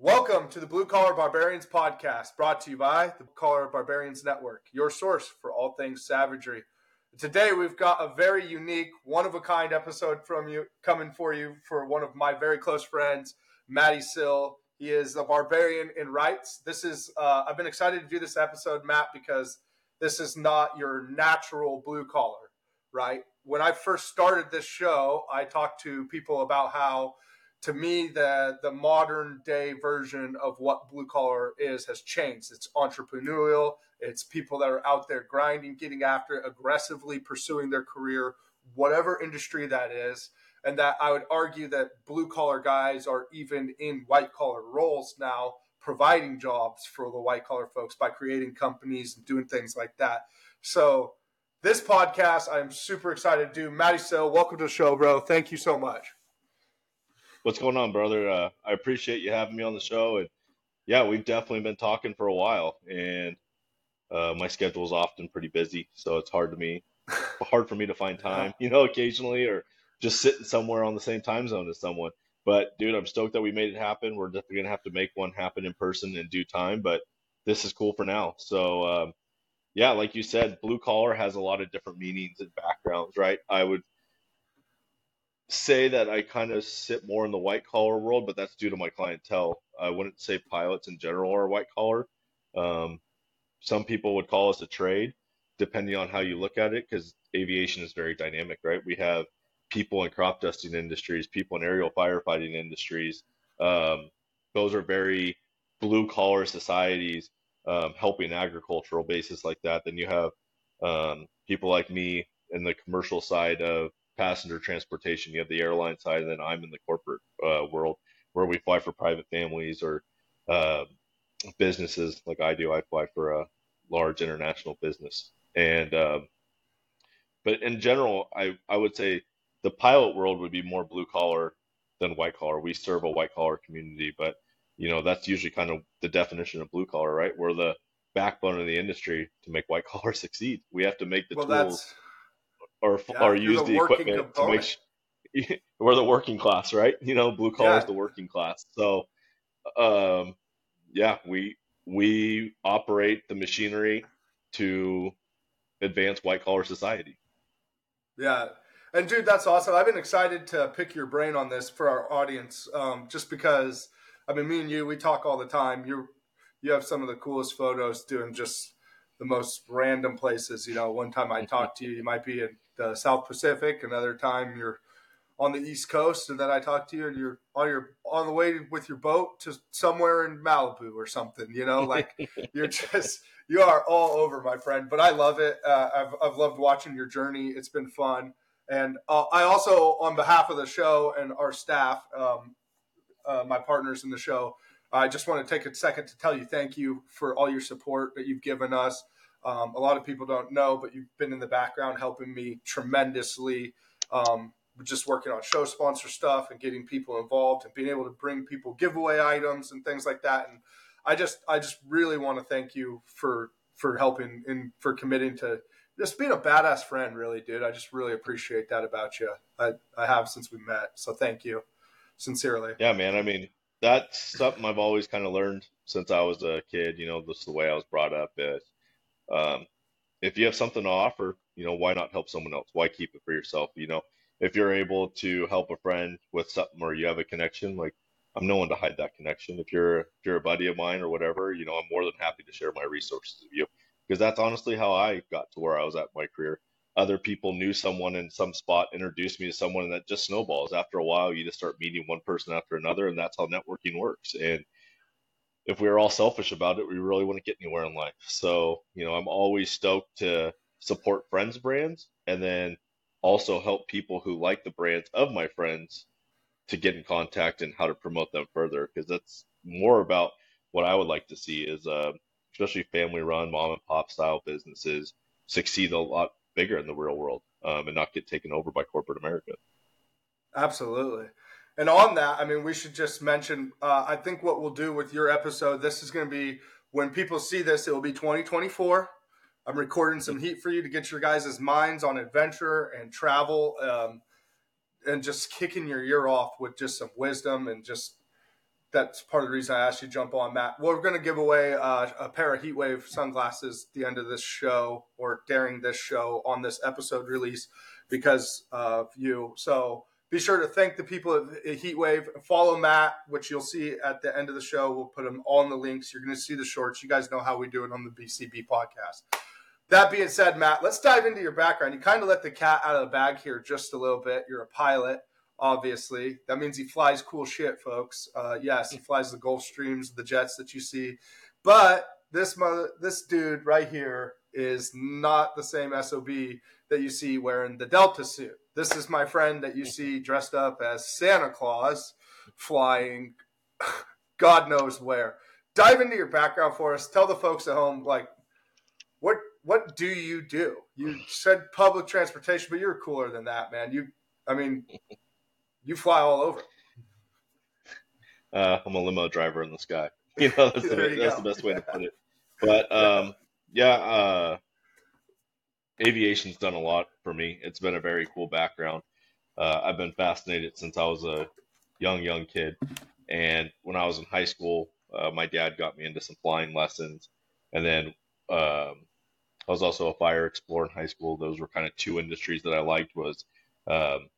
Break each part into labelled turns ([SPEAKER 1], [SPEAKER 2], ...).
[SPEAKER 1] Welcome to the Blue Collar Barbarians podcast, brought to you by the Blue Collar Barbarians Network, your source for all things savagery. Today, we've got a very unique, one of a kind episode from you coming for you for one of my very close friends, Matty Sill. He is a barbarian in rights. This is, uh, I've been excited to do this episode, Matt, because this is not your natural blue collar, right? When I first started this show, I talked to people about how to me the the modern day version of what blue collar is has changed. It's entrepreneurial. It's people that are out there grinding getting after it aggressively pursuing their career whatever industry that is. And that i would argue that blue collar guys are even in white collar roles now providing jobs for the white collar folks by creating companies and doing things like that. So this podcast i'm super excited to do. Matty so welcome to the show bro. Thank you so much
[SPEAKER 2] What's going on, brother? Uh, I appreciate you having me on the show. And yeah, we've definitely been talking for a while, and uh, my schedule is often pretty busy, so it's hard to me, hard for me to find time, you know, occasionally, or just sitting somewhere on the same time zone as someone. But dude, I'm stoked that we made it happen. We're definitely gonna have to make one happen in person in due time, but this is cool for now. So um, yeah, like you said, blue collar has a lot of different meanings and backgrounds, right? I would say that I kind of sit more in the white collar world, but that's due to my clientele. I wouldn't say pilots in general are white collar. Um, some people would call us a trade, depending on how you look at it, because aviation is very dynamic, right? We have people in crop dusting industries, people in aerial firefighting industries. Um, those are very blue collar societies um, helping agricultural basis like that. Then you have um, people like me in the commercial side of passenger transportation. You have the airline side, and then I'm in the corporate uh, world where we fly for private families or uh, businesses like I do. I fly for a large international business, and um, but in general, I I would say the pilot world would be more blue collar than white collar. We serve a white collar community, but you know that's usually kind of the definition of blue collar, right? We're the backbone of the industry to make white collar succeed. We have to make the well, tools. That's or yeah, or use the, the equipment component. to make sure, we're the working class, right? You know, blue collar yeah. is the working class. So, um, yeah, we we operate the machinery to advance white collar society.
[SPEAKER 1] Yeah. And dude, that's awesome. I've been excited to pick your brain on this for our audience, um, just because I mean, me and you, we talk all the time. You you have some of the coolest photos doing just the most random places. You know, one time I talked to you, you might be in the South Pacific. Another time you're on the East Coast, and then I talk to you, and you're on your on the way with your boat to somewhere in Malibu or something. You know, like you're just you are all over, my friend. But I love it. Uh, I've I've loved watching your journey. It's been fun, and uh, I also, on behalf of the show and our staff, um, uh, my partners in the show. I just want to take a second to tell you thank you for all your support that you've given us. Um, a lot of people don't know, but you've been in the background helping me tremendously. Um, just working on show sponsor stuff and getting people involved and being able to bring people giveaway items and things like that. And I just, I just really want to thank you for for helping and for committing to just being a badass friend. Really, dude. I just really appreciate that about you. I I have since we met. So thank you, sincerely.
[SPEAKER 2] Yeah, man. I mean, that's something I've always kind of learned since I was a kid. You know, this the way I was brought up. Is um, if you have something to offer, you know, why not help someone else? Why keep it for yourself? You know, if you're able to help a friend with something or you have a connection, like I'm no one to hide that connection. If you're if you're a buddy of mine or whatever, you know, I'm more than happy to share my resources with you because that's honestly how I got to where I was at my career. Other people knew someone in some spot, introduced me to someone, and that just snowballs. After a while, you just start meeting one person after another, and that's how networking works. And if we were all selfish about it, we really wouldn't get anywhere in life. So, you know, I'm always stoked to support friends' brands and then also help people who like the brands of my friends to get in contact and how to promote them further because that's more about what I would like to see is uh, especially family run mom and pop style businesses succeed a lot bigger in the real world um, and not get taken over by corporate America.
[SPEAKER 1] Absolutely. And on that, I mean, we should just mention. Uh, I think what we'll do with your episode, this is going to be when people see this, it will be 2024. I'm recording some heat for you to get your guys' minds on adventure and travel, um, and just kicking your ear off with just some wisdom and just that's part of the reason I asked you to jump on, Matt. We're going to give away uh, a pair of Heatwave sunglasses at the end of this show or during this show on this episode release because of you. So be sure to thank the people at Heatwave. Follow Matt, which you'll see at the end of the show. We'll put them all in the links. You're going to see the shorts. You guys know how we do it on the BCB podcast. That being said, Matt, let's dive into your background. You kind of let the cat out of the bag here just a little bit. You're a pilot, obviously. That means he flies cool shit, folks. Uh, yes, he flies the Gulfstreams, the jets that you see. But this mother, this dude right here is not the same SOB that you see wearing the Delta suit. This is my friend that you see dressed up as Santa Claus flying God knows where. Dive into your background for us. Tell the folks at home, like, what what do you do? You said public transportation, but you're cooler than that, man. You, I mean, you fly all over.
[SPEAKER 2] Uh, I'm a limo driver in the sky. You know, that's, the, that's the, best way to put it. But um, yeah, uh, aviation's done a lot for me. It's been a very cool background. Uh, I've been fascinated since I was a young, young kid. And when I was in high school, uh, my dad got me into some flying lessons. And then um, I was also a fire explorer in high school. Those were kind of two industries that I liked was um,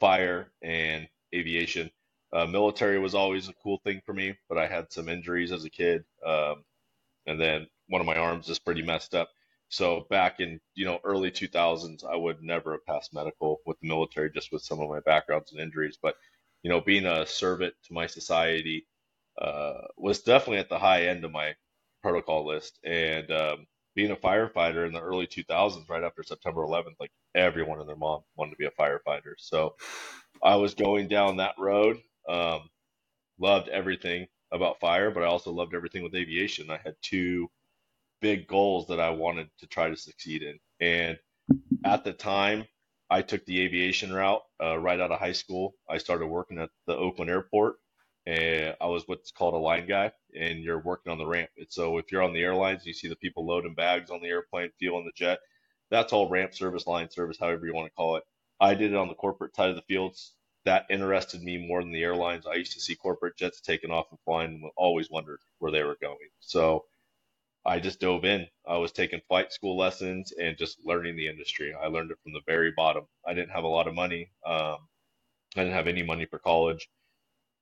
[SPEAKER 2] fire and aviation. Uh, military was always a cool thing for me, but I had some injuries as a kid. Um, and then one of my arms is pretty messed up. So back in you know early 2000s, I would never have passed medical with the military just with some of my backgrounds and injuries. But you know, being a servant to my society uh, was definitely at the high end of my protocol list. And um, being a firefighter in the early 2000s, right after September 11th, like everyone and their mom wanted to be a firefighter. So I was going down that road. Um, loved everything about fire, but I also loved everything with aviation. I had two big goals that I wanted to try to succeed in. And at the time, I took the aviation route uh, right out of high school. I started working at the Oakland airport and I was what's called a line guy, and you're working on the ramp. And so if you're on the airlines, you see the people loading bags on the airplane, fueling the jet. That's all ramp service, line service, however you want to call it. I did it on the corporate side of the fields. That interested me more than the airlines. I used to see corporate jets taking off and flying, and always wondered where they were going. So I just dove in. I was taking flight school lessons and just learning the industry. I learned it from the very bottom. I didn't have a lot of money. Um, I didn't have any money for college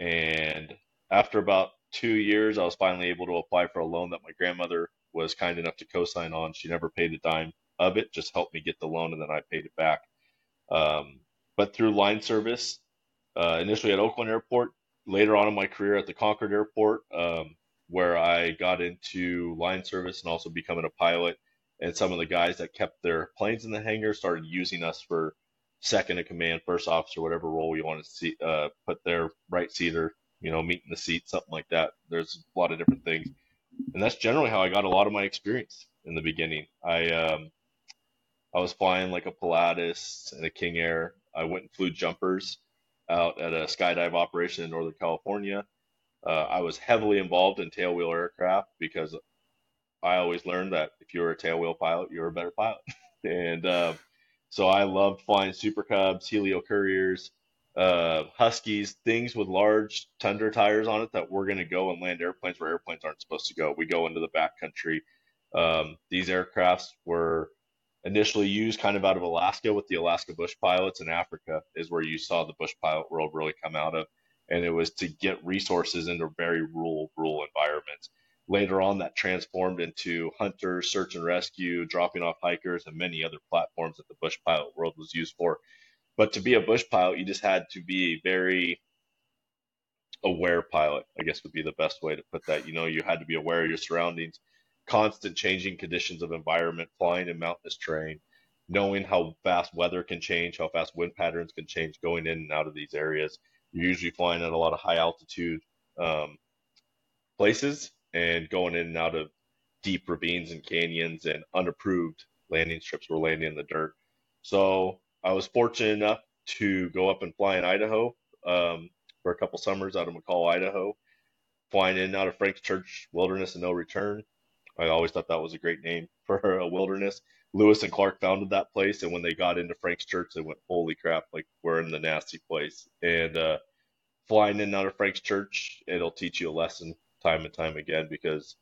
[SPEAKER 2] and after about two years, I was finally able to apply for a loan that my grandmother was kind enough to co-sign on. She never paid a dime of it, just helped me get the loan, and then I paid it back. Um, but through line service, uh, initially at Oakland Airport, later on in my career at the Concord Airport, um, where I got into line service and also becoming a pilot. And some of the guys that kept their planes in the hangar started using us for second in command, first officer, whatever role you want to see, uh, put their right seater, you know, meet in the seat, something like that. There's a lot of different things, and that's generally how I got a lot of my experience in the beginning. I um, I was flying like a Pilatus and a King Air. I went and flew jumpers out at a skydive operation in Northern California. Uh, I was heavily involved in tailwheel aircraft because I always learned that if you're a tailwheel pilot, you're a better pilot. and uh, so I loved flying Super Cubs, Helio Couriers, uh, Huskies, things with large Tundra tires on it that we're going to go and land airplanes where airplanes aren't supposed to go. We go into the backcountry. Um, these aircrafts were initially used kind of out of Alaska with the Alaska bush pilots in Africa is where you saw the bush pilot world really come out of. And it was to get resources into very rural, rural environments. Later on, that transformed into hunters, search and rescue, dropping off hikers, and many other platforms that the bush pilot world was used for. But to be a bush pilot, you just had to be a very aware pilot, I guess would be the best way to put that. You know, you had to be aware of your surroundings, constant changing conditions of environment, flying in mountainous terrain, knowing how fast weather can change, how fast wind patterns can change going in and out of these areas. You're usually flying at a lot of high altitude um, places and going in and out of deep ravines and canyons and unapproved landing strips were landing in the dirt. So I was fortunate enough to go up and fly in Idaho um, for a couple summers out of McCall, Idaho, flying in out of Frank's Church Wilderness and No Return. I always thought that was a great name for a wilderness. Lewis and Clark founded that place, and when they got into Frank's Church, they went, "Holy crap! Like we're in the nasty place." And uh, flying in and out of Frank's Church, it'll teach you a lesson time and time again because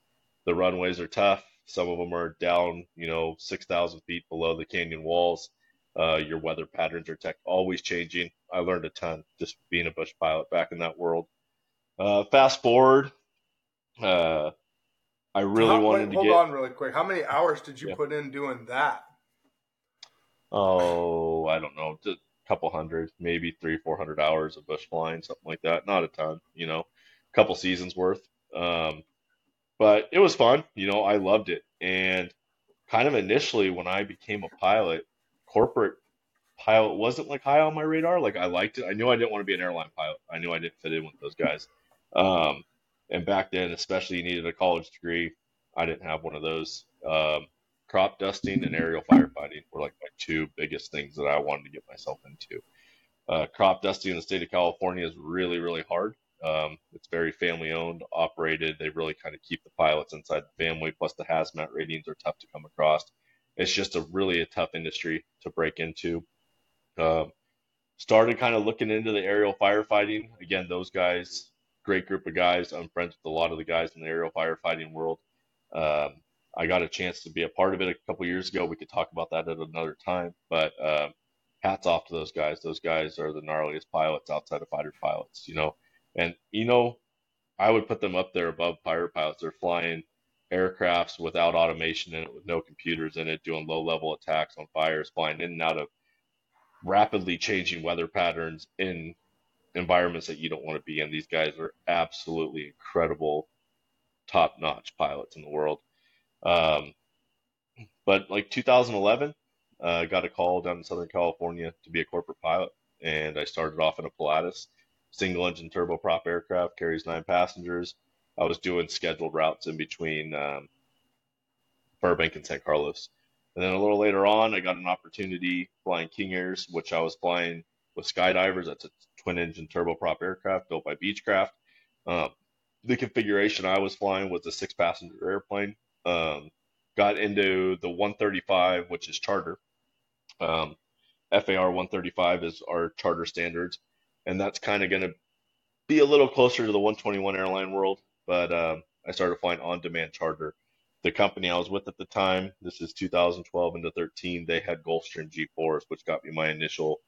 [SPEAKER 2] the runways are tough. Some of them are down, you know, 6,000 feet below the canyon walls. Uh, your weather patterns are tech always changing. I learned a ton just being a bush pilot back in that world. Uh, fast forward, uh, I really
[SPEAKER 1] How-
[SPEAKER 2] wanted
[SPEAKER 1] wait,
[SPEAKER 2] to
[SPEAKER 1] hold
[SPEAKER 2] get.
[SPEAKER 1] on really quick. How many hours did you
[SPEAKER 2] Yeah.
[SPEAKER 1] put in doing that?
[SPEAKER 2] Oh, I don't know, just a couple hundred, maybe three, four hundred hours of bush flying, something like that. Not a ton, you know, a couple seasons worth. Um, but it was fun, you know, I loved it. And kind of initially when I became a pilot, corporate pilot wasn't like high on my radar. Like I liked it. I knew I didn't want to be an airline pilot. I knew I didn't fit in with those guys. Um, and back then, especially you needed a college degree. I didn't have one of those. Um, crop dusting and aerial firefighting were like my two biggest things that I wanted to get myself into. Uh, crop dusting in the state of California is really, really hard. Um, it's very family owned, operated. They really kind of keep the pilots inside the family. Plus, the hazmat ratings are tough to come across. It's just a really a tough industry to break into. Um, started kind of looking into the aerial firefighting. Again, those guys, great group of guys. I'm friends with a lot of the guys in the aerial firefighting world. Um, I got a chance to be a part of it a couple years ago. We could talk about that at another time. But um, hats off to those guys. Those guys are the gnarliest pilots outside of fighter pilots, you know. And you know, I would put them up there above fighter pilots. They're flying aircrafts without automation it, with no computers in it, doing low level attacks on fires, flying in and out of rapidly changing weather patterns in environments that you don't want to be in. These guys are absolutely incredible, top notch pilots in the world. Um, but like 2011, uh, I got a call down in Southern California to be a corporate pilot, and I started off in a Pilatus, single engine turboprop aircraft, carries nine passengers. I was doing scheduled routes in between um, Burbank and San Carlos. And then a little later on, I got an opportunity flying King Airs, which I was flying with Skydivers. That's a twin engine turboprop aircraft built by Beechcraft. Um, the configuration I was flying was a six passenger airplane. Um, got into the 135, which is charter. Um, FAR 135 is our charter standards, and that's kind of going to be a little closer to the 121 airline world. But um, I started flying on demand charter. The company I was with at the time, this is 2012 into 13, they had Gulfstream G4s, which got me my initial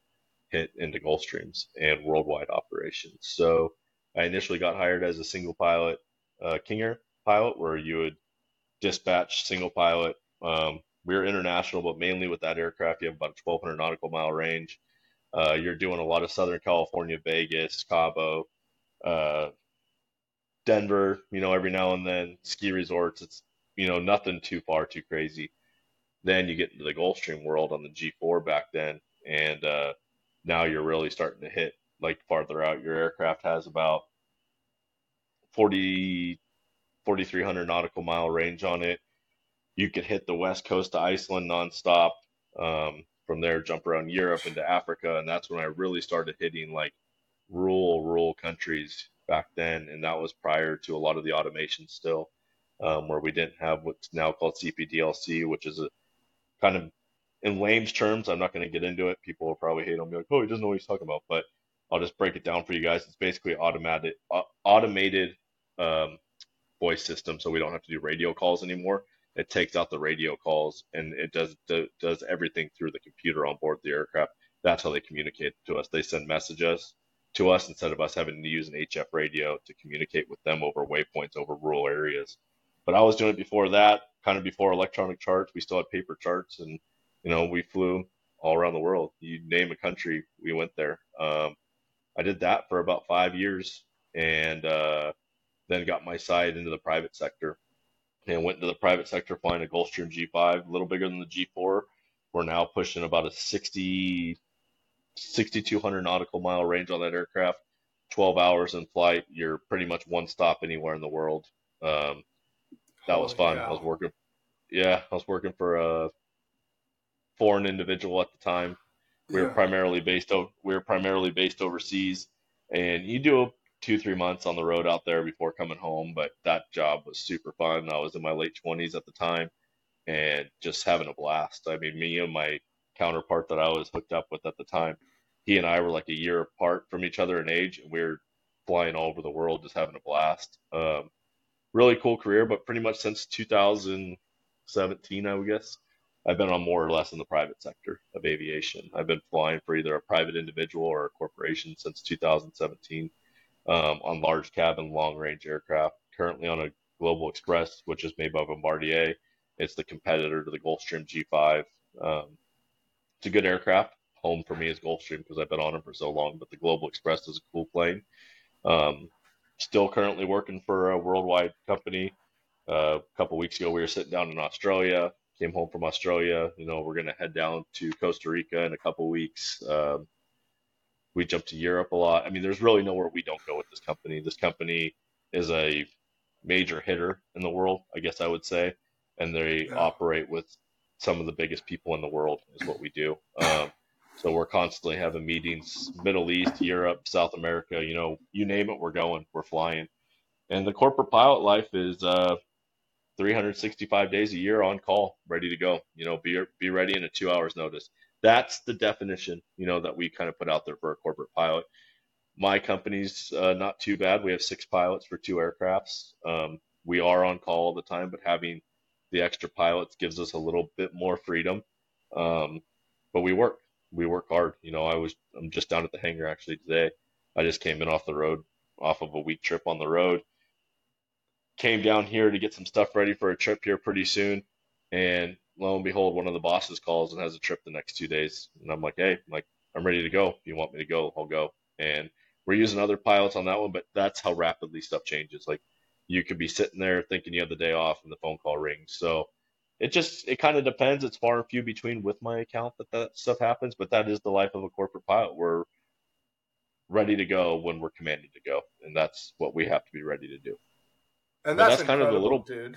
[SPEAKER 2] hit into Gulfstreams and worldwide operations. So I initially got hired as a single pilot, uh, King Air pilot, where you would dispatch single pilot. Um, we were international, but mainly with that aircraft, you have about a 1,200 nautical mile range. Uh, you're doing a lot of Southern California, Vegas, Cabo, uh, Denver. You know, every now and then ski resorts. It's you know nothing too far, too crazy. Then you get into the Gulfstream world on the G4 back then, and uh, now you're really starting to hit like farther out. Your aircraft has about 40, 4,300 nautical mile range on it. You could hit the west coast of Iceland nonstop. Um, from there, jump around Europe into Africa, and that's when I really started hitting like rural, rural countries back then, and that was prior to a lot of the automation still, um, where we didn't have what's now called CPDLC, which is a kind of in lame's terms. I'm not going to get into it. People will probably hate on me like, oh, he doesn't know what he's talking about, but I'll just break it down for you guys. It's basically automated, uh, automated um, voice system, so we don't have to do radio calls anymore. It takes out the radio calls and it does do, does everything through the computer on board the aircraft. That's how they communicate to us. They send messages to us instead of us having to use an HF radio to communicate with them over waypoints over rural areas. But I was doing it before that, kind of before electronic charts. We still had paper charts, and you know we flew all around the world. You name a country, we went there. Um, I did that for about five years, and uh, then got my side into the private sector, and went into the private sector flying a Gulfstream G5, a little bigger than the G4. We're now pushing about a 60, 6,200 nautical mile range on that aircraft. 12 hours in flight. You're pretty much one stop anywhere in the world. Um, that was
[SPEAKER 1] Holy
[SPEAKER 2] fun. I was working, yeah, I was working for a foreign individual at the time. We were primarily based over, we were primarily based overseas, and you do two three months on the road out there before coming home. But that job was super fun. I was in my late 20s at the time, and just having a blast. I mean, me and my counterpart that I was hooked up with at the time, he and I were like a year apart from each other in age, and we were flying all over the world, just having a blast. Um, really cool career, but pretty much since 2017, I would guess, I've been on more or less in the private sector of aviation. I've been flying for either a private individual or a corporation since 2017 um, on large cabin, long range aircraft. Currently on a Global Express, which is made by Bombardier. It's the competitor to the Gulfstream G5. Um, it's a good aircraft. Home for me is Gulfstream because I've been on it for so long, but the Global Express is a cool plane. Um, still currently working for a worldwide company. Uh, a couple weeks ago, we were sitting down in Australia. Came home from Australia. You know, we're going to head down to Costa Rica in a couple weeks. Um, we jump to Europe a lot. I mean, there's really nowhere we don't go with this company. This company is a major hitter in the world, I guess I would say, and they yeah. operate with some of the biggest people in the world is what we do. Um, so we're constantly having meetings, Middle East, Europe, South America, you know, you name it, we're going, we're flying. And the corporate pilot life is uh, 365 days a year on call, ready to go. You know, be be ready in a two hours notice. That's the definition, you know, that we kind of put out there for a corporate pilot. My company's uh, not too bad. We have six pilots for two aircrafts. Um, we are on call all the time, but having the extra pilots gives us a little bit more freedom. Um, but we work, we work hard. You know, I was, I'm just down at the hangar actually today. I just came in off the road, off of a week trip on the road. Came down here to get some stuff ready for a trip here pretty soon. And lo and behold, one of the bosses calls and has a trip the next two days. And I'm like, hey, I'm like, I'm ready to go. If you want me to go, I'll go. And we're using other pilots on that one, but that's how rapidly stuff changes. Like you could be sitting there thinking you have the day off and the phone call rings. So it just it kind of depends. It's far and few between with my account that that stuff happens, but that is the life of a corporate pilot. We're ready to go when we're commanded to go, and that's what we have to be ready to do.
[SPEAKER 1] And that's, that's kind of the little dude.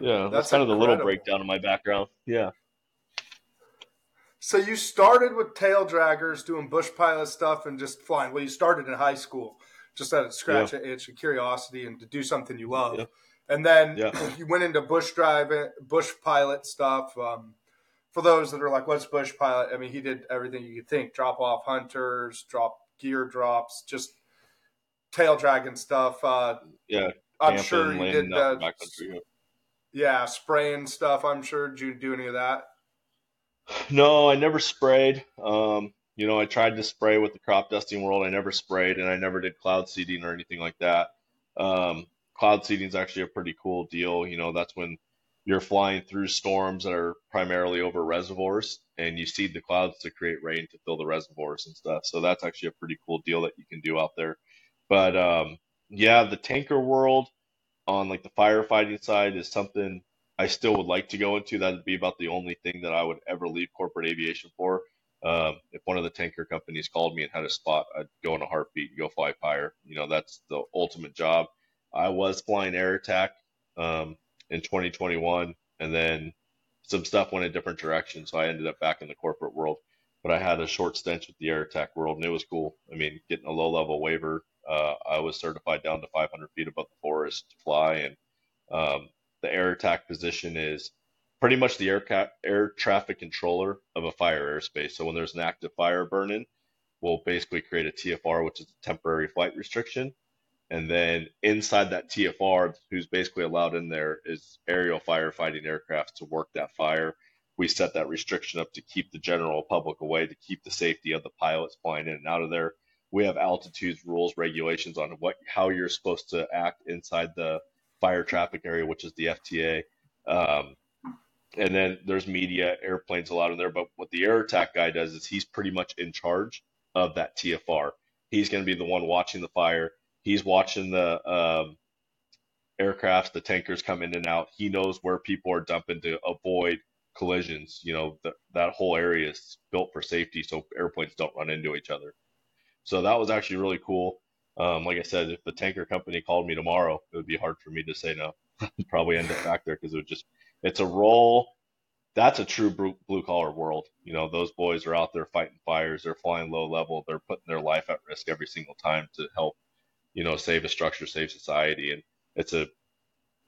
[SPEAKER 2] Yeah, that's, that's kind of the little breakdown of my background. Yeah.
[SPEAKER 1] So you started with tail draggers, doing bush pilot stuff, and just flying. Well, you started in high school, just out of scratch yeah. an itch and curiosity, and to do something you love. Yeah. And then yeah. you went into bush driving, bush pilot stuff. Um, for those that are like, "What's bush pilot?" I mean, he did everything you could think: drop off hunters, drop gear drops, just tail dragging stuff. Uh,
[SPEAKER 2] yeah,
[SPEAKER 1] I'm sure you did. Uh, yeah, spraying stuff. I'm sure. Did you do any of that?
[SPEAKER 2] No, I never sprayed. Um, you know, I tried to spray with the crop dusting world. I never sprayed, and I never did cloud seeding or anything like that. Um, cloud seeding is actually a pretty cool deal. You know, that's when you're flying through storms that are primarily over reservoirs, and you seed the clouds to create rain to fill the reservoirs and stuff. So that's actually a pretty cool deal that you can do out there. But um, yeah, the tanker world on like the firefighting side is something I still would like to go into. That'd be about the only thing that I would ever leave corporate aviation for. Um, if one of the tanker companies called me and had a spot, I'd go in a heartbeat go fly fire. You know, that's the ultimate job. I was flying air attack um, in 2021, and then some stuff went a different direction, so I ended up back in the corporate world. But I had a short stint with the air attack world, and it was cool. I mean, getting a low level waiver, uh, I was certified down to 500 feet above the forest to fly, and um, the air attack position is pretty much the air, ca- air traffic controller of a fire airspace. So when there's an active fire burning, we'll basically create a TFR, which is a temporary flight restriction. And then inside that TFR, who's basically allowed in there is aerial firefighting aircraft to work that fire. We set that restriction up to keep the general public away, to keep the safety of the pilots flying in and out of there. We have altitudes, rules, regulations on what how you're supposed to act inside the fire traffic area, which is the FTA. Um, and then there's media, airplanes allowed in there. But what the air attack guy does is he's pretty much in charge of that TFR. He's going to be the one watching the fire. He's watching the um, aircrafts, the tankers come in and out. He knows where people are dumping to avoid collisions. You know, the, that whole area is built for safety so airplanes don't run into each other. So that was actually really cool. Um, like I said, if the tanker company called me tomorrow, it would be hard for me to say no. Probably end up back there because it would just, it's a role. That's a true blue collar world. You know, those boys are out there fighting fires. They're flying low level. They're putting their life at risk every single time to help, you know, save a structure, save society. And it's a,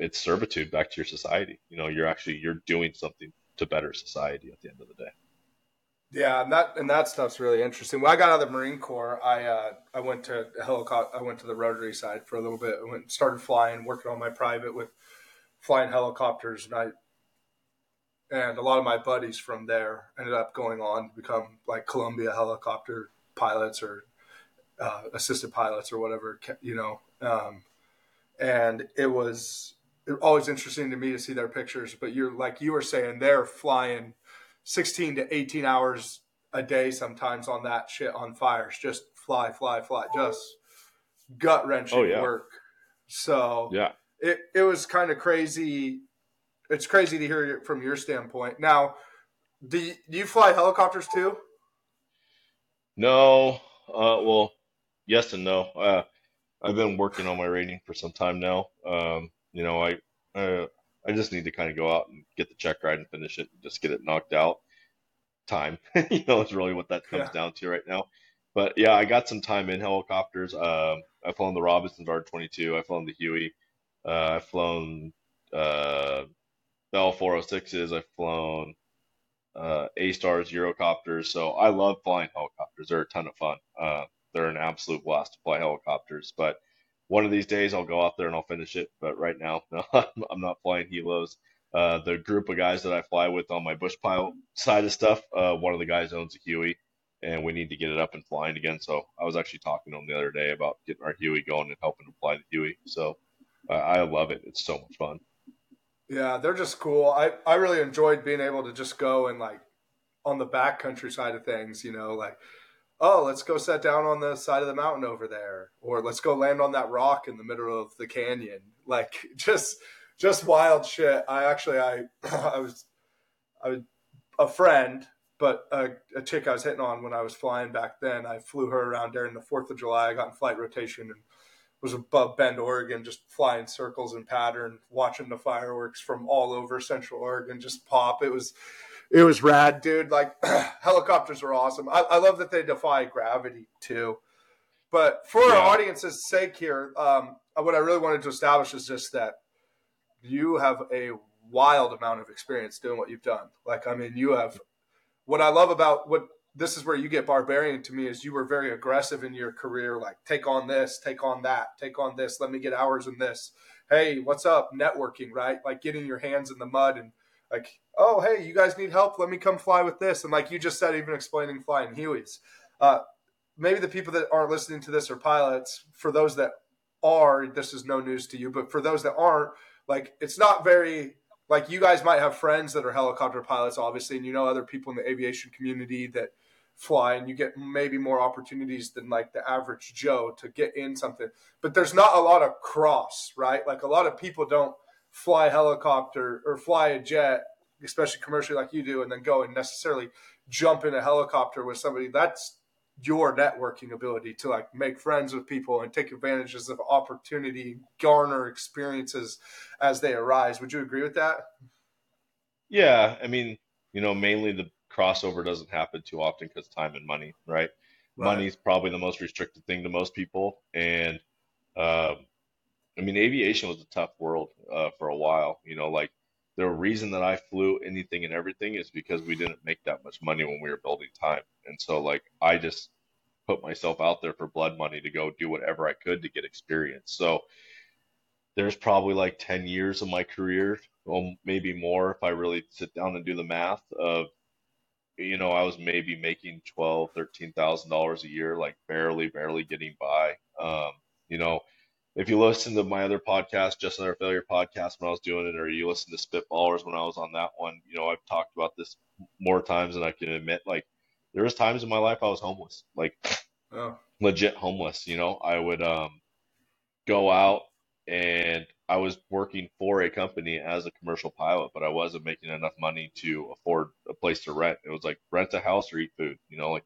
[SPEAKER 2] it's servitude back to your society. You know, you're actually, you're doing something to better society at the end of the day.
[SPEAKER 1] Yeah, and that and that stuff's really interesting. When I got out of the Marine Corps, I uh, I went to helicopter. I went to the rotary side for a little bit. I went started flying, working on my private with flying helicopters, and I and a lot of my buddies from there ended up going on to become like Columbia helicopter pilots or uh, assistant pilots or whatever, you know. Um, and it was always interesting to me to see their pictures. But you're like you were saying, they're flying 16 to 18 hours a day sometimes on that shit on fires. Just fly, fly, fly. Just gut wrenching oh, yeah. work. So
[SPEAKER 2] yeah,
[SPEAKER 1] it it was kind of crazy. It's crazy to hear it from your standpoint. Now, do you, do you fly helicopters too?
[SPEAKER 2] No. Uh, well, yes and no. Uh, I've been working on my rating for some time now. Um, you know, I uh, I just need to kind of go out and get the check ride and finish it, and just get it knocked out. Time, you know, is really what that comes yeah. down to right now. But yeah, I got some time in helicopters. Um, I've flown the Robinson's R22. I've flown the Huey. Uh, I've flown uh, Bell 406s. I've flown uh, A Stars Eurocopters. So I love flying helicopters. They're a ton of fun. Uh, they're an absolute blast to fly helicopters. But one of these days I'll go out there and I'll finish it. But right now, no, I'm not flying helos. Uh, the group of guys that I fly with on my bush pile side of stuff, uh, one of the guys owns a Huey, and we need to get it up and flying again. So I was actually talking to him the other day about getting our Huey going and helping him fly the Huey. So uh, I love it. It's so much fun.
[SPEAKER 1] Yeah, they're just cool. I, I really enjoyed being able to just go and like on the backcountry side of things, you know, like oh, let's go set down on the side of the mountain over there, or let's go land on that rock in the middle of the canyon. Like just just wild shit. I actually I I was I was a friend, but a, a chick I was hitting on when I was flying back then. I flew her around during the Fourth of July. I got in flight rotation and was above Bend, Oregon, just flying circles and pattern, watching the fireworks from all over Central Oregon just pop. It was it was rad, dude. Like helicopters are awesome. I, I, love that they defy gravity too. But for yeah. our audience's sake here, um, what I really wanted to establish is just that you have a wild amount of experience doing what you've done. Like, I mean, you have. What I love about what this is where you get barbarian to me is you were very aggressive in your career. Like, take on this, take on that, take on this. Let me get hours in this. Hey, what's up? Networking, right? Like getting your hands in the mud and like, oh, hey, you guys need help? Let me come fly with this. And like you just said, even explaining flying Hueys. Uh, maybe the people that aren't listening to this are pilots. For those that are, this is no news to you. But for those that aren't, like, it's not very like you guys might have friends that are helicopter pilots, obviously, and you know other people in the aviation community that fly, and you get maybe more opportunities than like the average Joe to get in something. But there's not a lot of cross, right? Like a lot of people don't fly a helicopter or fly a jet, especially commercially like you do, and then go and necessarily jump in a helicopter with somebody. That's your networking ability to like make friends with people and take advantages of opportunity, garner experiences as they arise. Would you agree with that?
[SPEAKER 2] Yeah, I mean, you know, mainly the crossover doesn't happen too often because time and money, right? right? Money is probably the most restricted thing to most people, and um, I mean, aviation was a tough world uh, for a while. You know, like the reason that I flew anything and everything is because we didn't make that much money when we were building time, and so like I just put myself out there for blood money to go do whatever I could to get experience. So there's probably like 10 years of my career, well, maybe more if I really sit down and do the math of, you know, I was maybe making twelve, thirteen thousand dollars a year, like barely, barely getting by. Um, you know, if you listen to my other podcast, Just Another Failure podcast, when I was doing it, or you listen to Spitballers when I was on that one, you know, I've talked about this more times than I can admit. Like, there was times in my life I was homeless, like oh. legit homeless. You know, I would um, go out and I was working for a company as a commercial pilot, but I wasn't making enough money to afford a place to rent. It was like rent a house or eat food. You know, like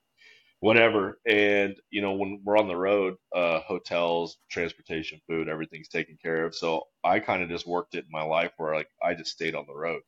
[SPEAKER 2] whatever. And you know, when we're on the road, uh, hotels, transportation, food, everything's taken care of. So I kind of just worked it in my life where like I just stayed on the road.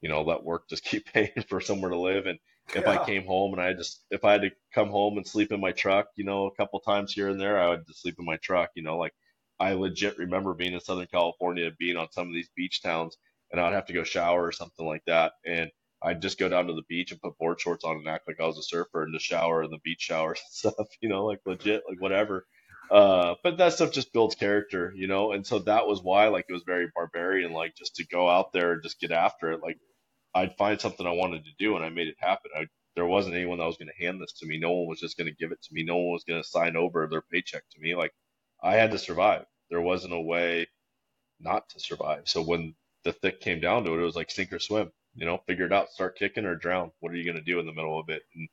[SPEAKER 2] You know, let work just keep paying for somewhere to live. And if yeah. I came home and I just if I had to come home and sleep in my truck, you know, a couple times here and there, I would just sleep in my truck. You know, like I legit remember being in Southern California, being on some of these beach towns, and I'd have to go shower or something like that, and I'd just go down to the beach and put board shorts on and act like I was a surfer in the shower and the beach showers and stuff, you know, like legit, like whatever. Uh, but that stuff just builds character, you know, and so that was why like it was very barbarian, like just to go out there and just get after it. Like I'd find something I wanted to do and I made it happen. I, there wasn't anyone that was going to hand this to me. No one was just going to give it to me. No one was going to sign over their paycheck to me. Like I had to survive. There wasn't a way not to survive. So when the thick came down to it, it was like sink or swim. You know, figure it out, start kicking or drown. What are you going to do in the middle of it? And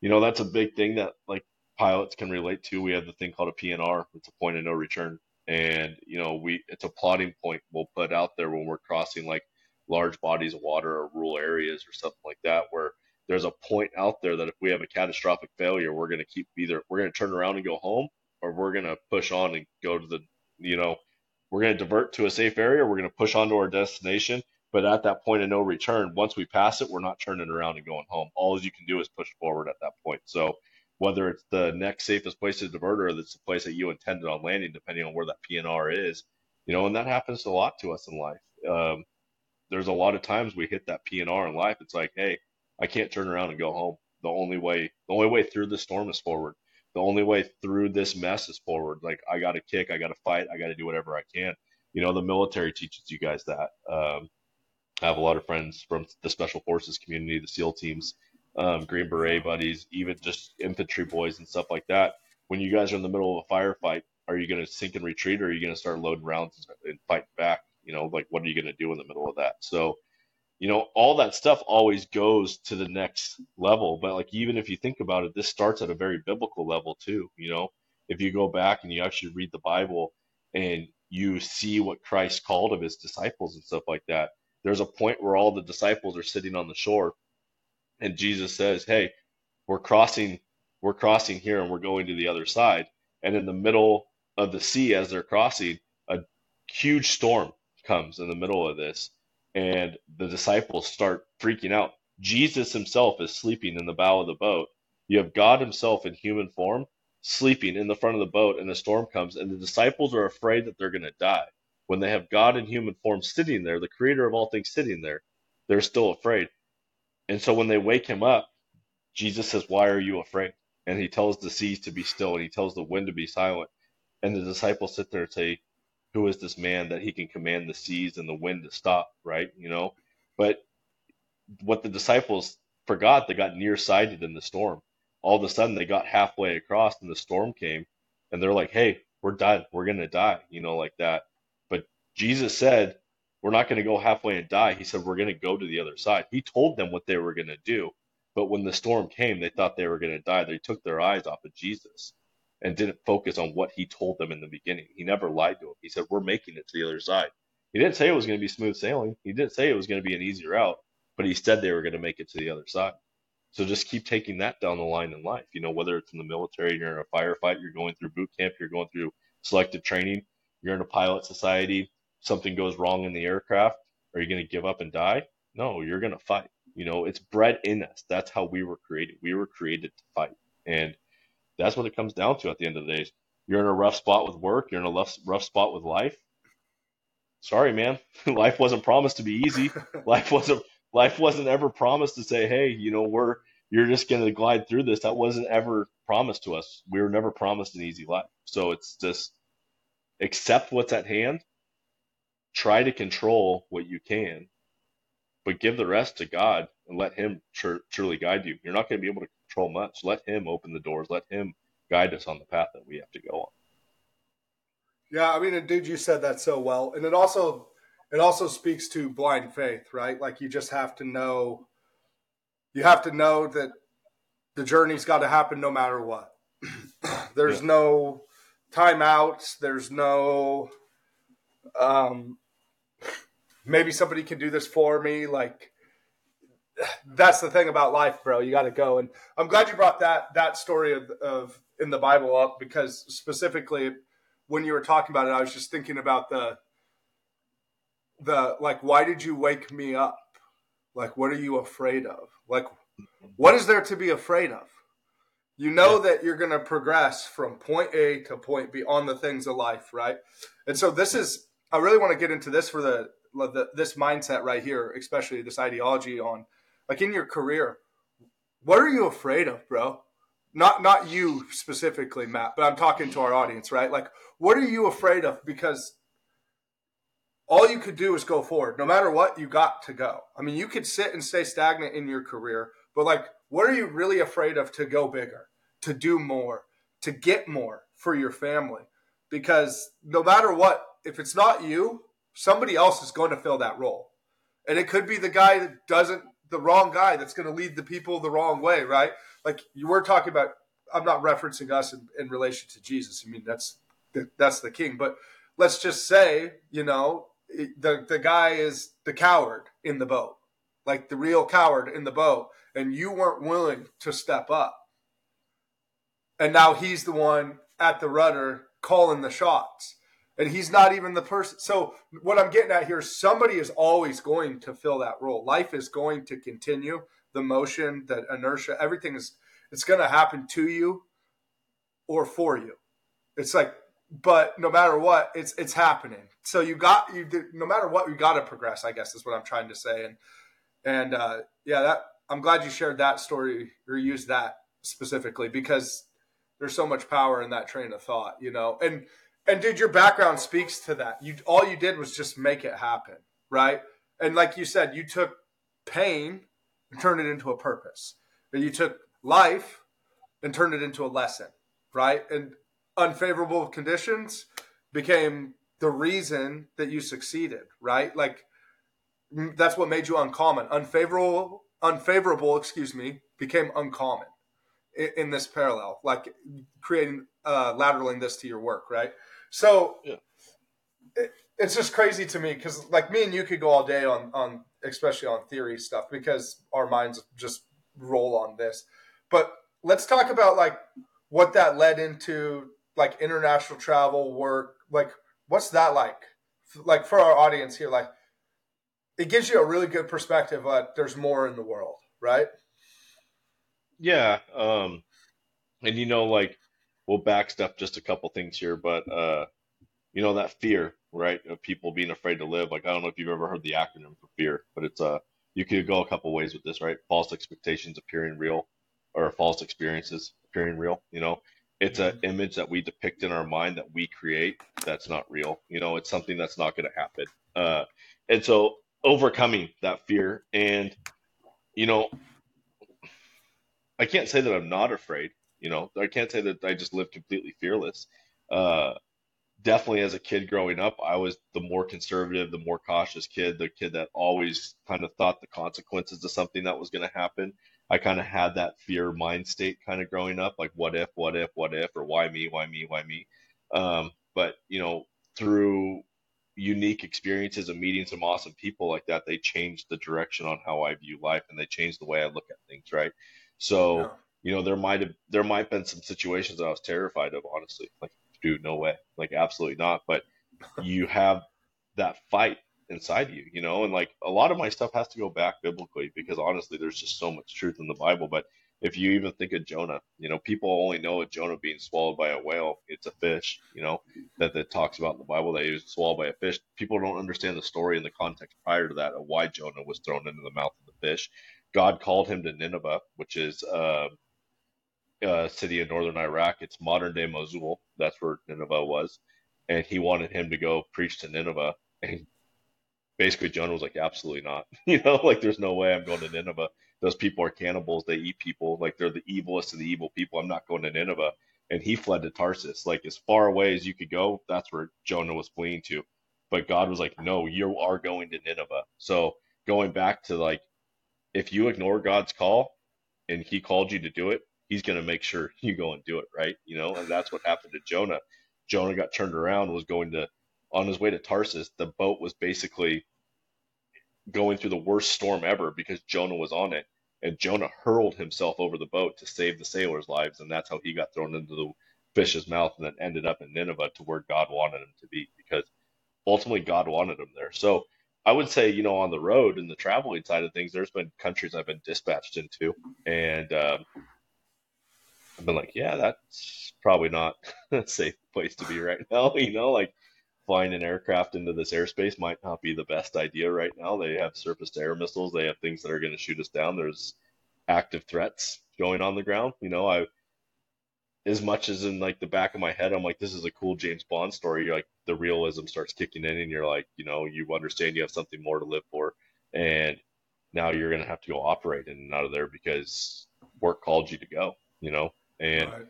[SPEAKER 2] you know, that's a big thing that like pilots can relate to. We have the thing called a PNR. It's a point of no return, and you know, we it's a plotting point we'll put out there when we're crossing like large bodies of water or rural areas or something like that, where there's a point out there that if we have a catastrophic failure, we're going to keep either we're going to turn around and go home, or we're going to push on and go to the you know we're going to divert to a safe area. We're going to push on to our destination. But at that point of no return, once we pass it, we're not turning around and going home. All you can do is push forward at that point. So whether it's the next safest place to divert or that's the place that you intended on landing, depending on where that PNR is, you know, and that happens a lot to us in life. Um, there's a lot of times we hit that PNR in life. It's like, hey, I can't turn around and go home. The only way, the only way through the storm is forward the only way through this mess is forward. Like I got to kick, I got to fight, I got to do whatever I can. You know, the military teaches you guys that. Um, I have a lot of friends from the special forces community, the SEAL teams, um, Green Beret buddies, even just infantry boys and stuff like that. When you guys are in the middle of a firefight, are you going to sink and retreat, or are you going to start loading rounds and fight back? You know, like what are you going to do in the middle of that? So you know, all that stuff always goes to the next level. But like, even if you think about it, this starts at a very biblical level too. You know, if you go back and you actually read the Bible and you see what Christ called of his disciples and stuff like that, there's a point where all the disciples are sitting on the shore and Jesus says, Hey, we're crossing, we're crossing here and we're going to the other side. And in the middle of the sea, as they're crossing, a huge storm comes in the middle of this and the disciples start freaking out. Jesus himself is sleeping in the bow of the boat. You have God himself in human form sleeping in the front of the boat, and the storm comes, and the disciples are afraid that they're going to die. When they have God in human form sitting there, the creator of all things sitting there, they're still afraid. And so when they wake him up, Jesus says, Why are you afraid? And he tells the seas to be still, and he tells the wind to be silent. And the disciples sit there and say, who is this man that he can command the seas and the wind to stop, right? You know, but what the disciples forgot, they got nearsighted in the storm. All of a sudden, they got halfway across, and the storm came, and they're like, "Hey, we're done. We're gonna die," you know, like that. Jesus said, "We're not gonna go halfway and die." He said, "We're gonna go to the other side." He told them what they were gonna do, but when the storm came, they thought they were gonna die. They took their eyes off of Jesus and didn't focus on what he told them in the beginning. He never lied to them. He said, We're making it to the other side. He didn't say it was going to be smooth sailing. He didn't say it was going to be an easy route, but he said they were going to make it to the other side. So just keep taking that down the line in life. You know, whether it's in the military, you're in a firefight, you're going through boot camp, you're going through selective training, you're in a pilot society, something goes wrong in the aircraft, are you going to give up and die? No, you're going to fight. You know, it's bred in us. That's how we were created. We were created to fight. And that's what it comes down to at the end of the day. You're in a rough spot with work. You're in a rough, rough spot with life. Sorry, man. life wasn't promised to be easy. life wasn't. Life wasn't ever promised to say, "Hey, you know, we're you're just going to glide through this." That wasn't ever promised to us. We were never promised an easy life. So it's just accept what's at hand. Try to control what you can, but give the rest to God and let Him tr- truly guide you. You're not going to be able to control much. Let him open the doors. Let him guide us on the path that we have to go on.
[SPEAKER 1] Yeah, I mean, dude, you said that so well, and it also it also speaks to blind faith, right? Like you just have to know, you have to know that the journey's got to happen no matter what. there's yeah. no timeouts. There's no, um, maybe somebody can do this for me. Like that's the thing about life, bro. You got to go. And I'm glad you brought that that story of, of in the Bible up because specifically when you were talking about it, I was just thinking about the the like, why did you wake me up? Like, what are you afraid of? Like, what is there to be afraid of? You know yeah. that you're going to progress from point A to point B on the things of life, right? And so this is, I really want to get into this for the, the this mindset right here, especially this ideology on like in your career, what are you afraid of, bro? Not not you specifically, Matt, but I'm talking to our audience, right? Like, what are you afraid of? Because all you could do is go forward. No matter what, you got to go. I mean, you could sit and stay stagnant in your career, but like, what are you really afraid of to go bigger, to do more, to get more for your family? Because no matter what, if it's not you, somebody else is going to fill that role. And it could be the guy that doesn't, the wrong guy that's going to lead the people the wrong way, right? Like you were talking about, I'm not referencing us in, in relation to Jesus. I mean, that's, that's the king. But let's just say, you know, the the guy is the coward in the boat, like the real coward in the boat, and you weren't willing to step up. And now he's the one at the rudder calling the shots. And he's not even the person. So what I'm getting at here is somebody is always going to fill that role. Life is going to continue. The motion, the inertia, everything is it's going to happen to you or for you. It's like but no matter what, it's it's happening. So you got you no matter what, you got to progress. I guess is what I'm trying to say. And and uh, yeah, that I'm glad you shared that story or used that specifically because there's so much power in that train of thought, you know. And and dude, your background speaks to that. You all you did was just make it happen, right? And like you said, you took pain and turned it into a purpose. And you took life and turned it into a lesson, right? And unfavorable conditions became the reason that you succeeded, right? Like that's what made you uncommon. Unfavorable, unfavorable, excuse me, became uncommon in, in this parallel, like creating, uh, lateraling this to your work, right? So yeah. it, it's just crazy to me because, like, me and you could go all day on on especially on theory stuff because our minds just roll on this. But let's talk about like what that led into like international travel work like what's that like like for our audience here like it gives you a really good perspective but there's more in the world right
[SPEAKER 2] yeah um and you know like we'll back step just a couple things here but uh you know that fear right of people being afraid to live. Like i don't know if you've ever heard the acronym for fear but it's uh you could go a couple ways with this right? False expectations appearing real or false experiences appearing real you know? It's an image that we depict in our mind that we create that's not real you know? It's something that's not going to happen. Uh, and so overcoming that fear and you know i can't say that i'm not afraid you know i can't say that i just lived completely fearless uh, definitely as a kid growing up i was the more conservative the more cautious kid the kid that always kind of thought the consequences of something that was going to happen I kind of had that fear mind state kind of growing up, like what if, what if, what if, or why me, why me, why me. Um, but you know, through unique experiences of meeting some awesome people like that, they changed the direction on how I view life, and they changed the way I look at things. Right. So. You know, there might have there might have been some situations I was terrified of, honestly. Like, dude, no way, like absolutely not. But you have that fight inside you, you know, and like a lot of my stuff has to go back biblically because honestly, there's just so much truth in the Bible. But if you even think of Jonah, you know, people only know of Jonah being swallowed by a whale. It's a fish, you know, that, that talks about in the Bible that he was swallowed by a fish. People don't understand the story and the context prior to that of why Jonah was thrown into the mouth of the fish. God called him to Nineveh, which is uh, uh, city in northern Iraq. It's modern day Mosul. That's where Nineveh was. And he wanted him to go preach to Nineveh. And basically Jonah was like, absolutely not. You know, like there's no way I'm going to Nineveh. Those people are cannibals. They eat people. Like they're the evilest of the evil people. I'm not going to Nineveh. And he fled to Tarsus. Like as far away as you could go, that's where Jonah was fleeing to. But God was like, no, you are going to Nineveh. So going back to like, if you ignore God's call and he called you to do it, he's going to make sure you go and do it. Right. You know, and that's what happened to Jonah. Jonah got turned around, was going to on his way to Tarsus, the boat was basically going through the worst storm ever because Jonah was on it. And Jonah hurled himself over the boat to save the sailors' lives. And that's how he got thrown into the fish's mouth and then ended up in Nineveh to where God wanted him to be because ultimately God wanted him there. So I would say, you know, on the road and the traveling side of things, there's been countries I've been dispatched into. And um, I've been like, yeah, that's probably not a safe place to be right now. You know, like flying an aircraft into this airspace might not be the best idea right now. They have surface to air missiles. They have things that are going to shoot us down. There's active threats going on the ground. You know, I as much as in like the back of my head, I'm like, this is a cool James Bond story. You're like the realism starts kicking in, and you're like, you know, you understand you have something more to live for, and now you're gonna have to go operate in and out of there because work called you to go. You know, and right.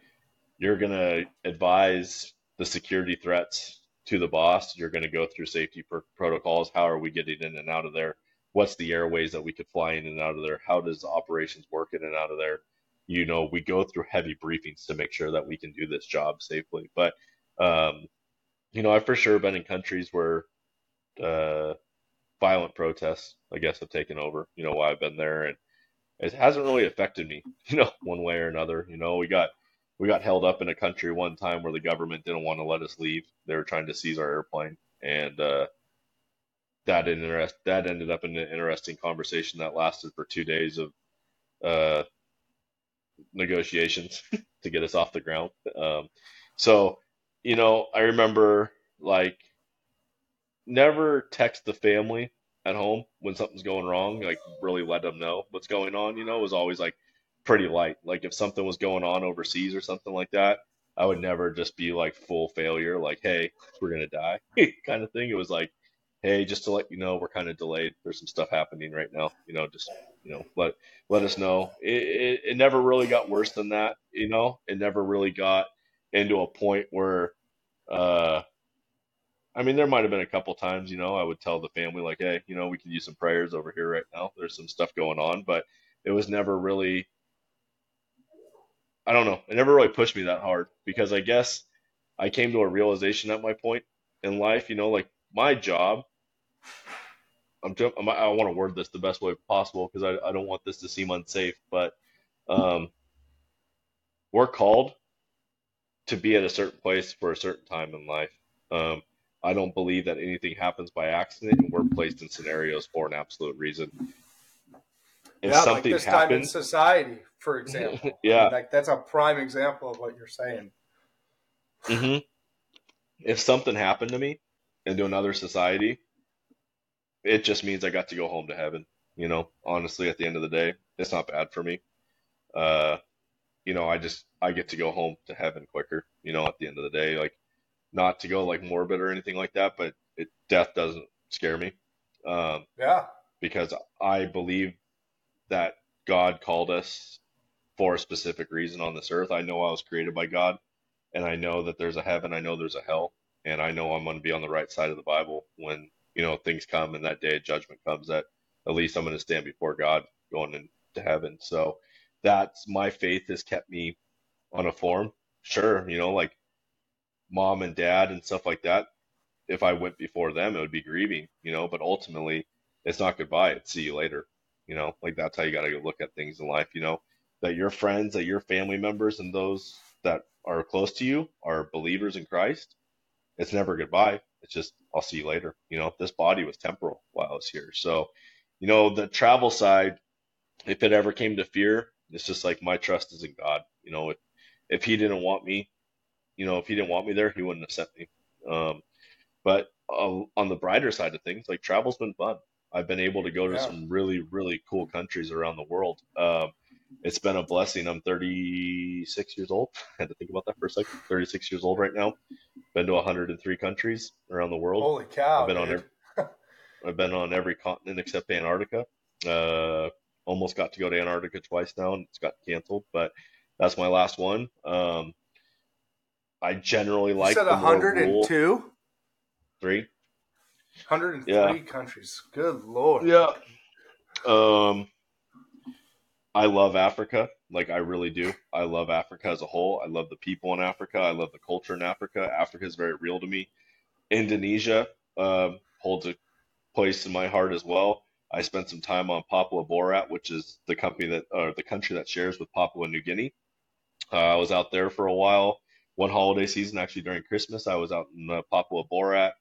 [SPEAKER 2] you're gonna advise the security threats to the boss. You're gonna go through safety pr- protocols. How are we getting in and out of there? What's the airways that we could fly in and out of there? How does operations work in and out of there? you know, we go through heavy briefings to make sure that we can do this job safely. But, um, you know, I've for sure been in countries where uh, violent protests, I guess, have taken over, you know, why I've been there. And it hasn't really affected me, you know, one way or another. You know, we got we got held up in a country one time where the government didn't want to let us leave. They were trying to seize our airplane, and uh, that interest that ended up in an interesting conversation that lasted for two days of uh, negotiations to get us off the ground. Um, so, you know, I remember like never text the family at home when something's going wrong, like really let them know what's going on. You know, was always like pretty light. Like if something was going on overseas or something like that, I would never just be like full failure, like, hey, we're gonna die kind of thing. It was like, hey, just to let you know, we're kind of delayed. There's some stuff happening right now. You know, just you know, let let us know. It, it, it never really got worse than that. You know, it never really got into a point where, uh, I mean, there might have been a couple times. You know, I would tell the family like, hey, you know, we could use some prayers over here right now. There's some stuff going on, but it was never really. I don't know. It never really pushed me that hard because I guess I came to a realization at my point in life. You know, like my job I'm, I'm I want to word this the best way possible because I, I don't want this to seem unsafe, but um, we're called to be at a certain place for a certain time in life. Um, I don't believe that anything happens by accident, and we're placed in scenarios for an absolute reason.
[SPEAKER 1] If yeah, something like this happens, time in society, for example.
[SPEAKER 2] yeah,
[SPEAKER 1] like that's a prime example of what you're saying.
[SPEAKER 2] Mm-hmm. If something happened to me into another society, it just means I got to go home to heaven. You know, honestly, at the end of the day, it's not bad for me. Uh, you know, I just I get to go home to heaven quicker. You know, at the end of the day, like not to go like morbid or anything like that, but it death doesn't scare me. Um,
[SPEAKER 1] yeah,
[SPEAKER 2] because I believe that God called us for a specific reason on this earth. I know I was created by God, and I know that there's a heaven. I know there's a hell, and I know I'm going to be on the right side of the Bible when you know things come and that day of judgment comes that at least I'm going to stand before God going into heaven. So that's my faith has kept me on a form. Sure, you know, like mom and dad and stuff like that. If I went before them, it would be grieving, you know, but ultimately it's not goodbye. It's see you later. You know, like that's how you got to look at things in life, you know, that your friends, that your family members and those that are close to you are believers in Christ. It's never goodbye. It's just I'll see you later. You know, this body was temporal while I was here. So, you know, the travel side, if it ever came to fear, it's just like my trust is in God. You know, if if He didn't want me, you know, if He didn't want me there, He wouldn't have sent me. Um, but uh, on the brighter side of things, like travel's been fun. I've been able to go to yeah. some really, really cool countries around the world. Um, it's been a blessing. I'm 36 years old. I had to think about that for a second. 36 years old right now. Been to 103 countries around the world.
[SPEAKER 1] Holy cow!
[SPEAKER 2] I've been dude. on every, I've been on every continent except Antarctica. Uh, almost got to go to Antarctica twice now, and it's got canceled. But that's my last one. Um, I generally you like
[SPEAKER 1] said 102.
[SPEAKER 2] Three.
[SPEAKER 1] 103 yeah. countries. Good lord.
[SPEAKER 2] Yeah. Um, I love Africa. Like I really do. I love Africa as a whole. I love the people in Africa. I love the culture in Africa. Africa is very real to me. Indonesia um, holds a place in my heart as well. I spent some time on Papua Barat, which is the company that or the country that shares with Papua New Guinea. Uh, I was out there for a while. One holiday season, actually during Christmas, I was out in uh, Papua Barat.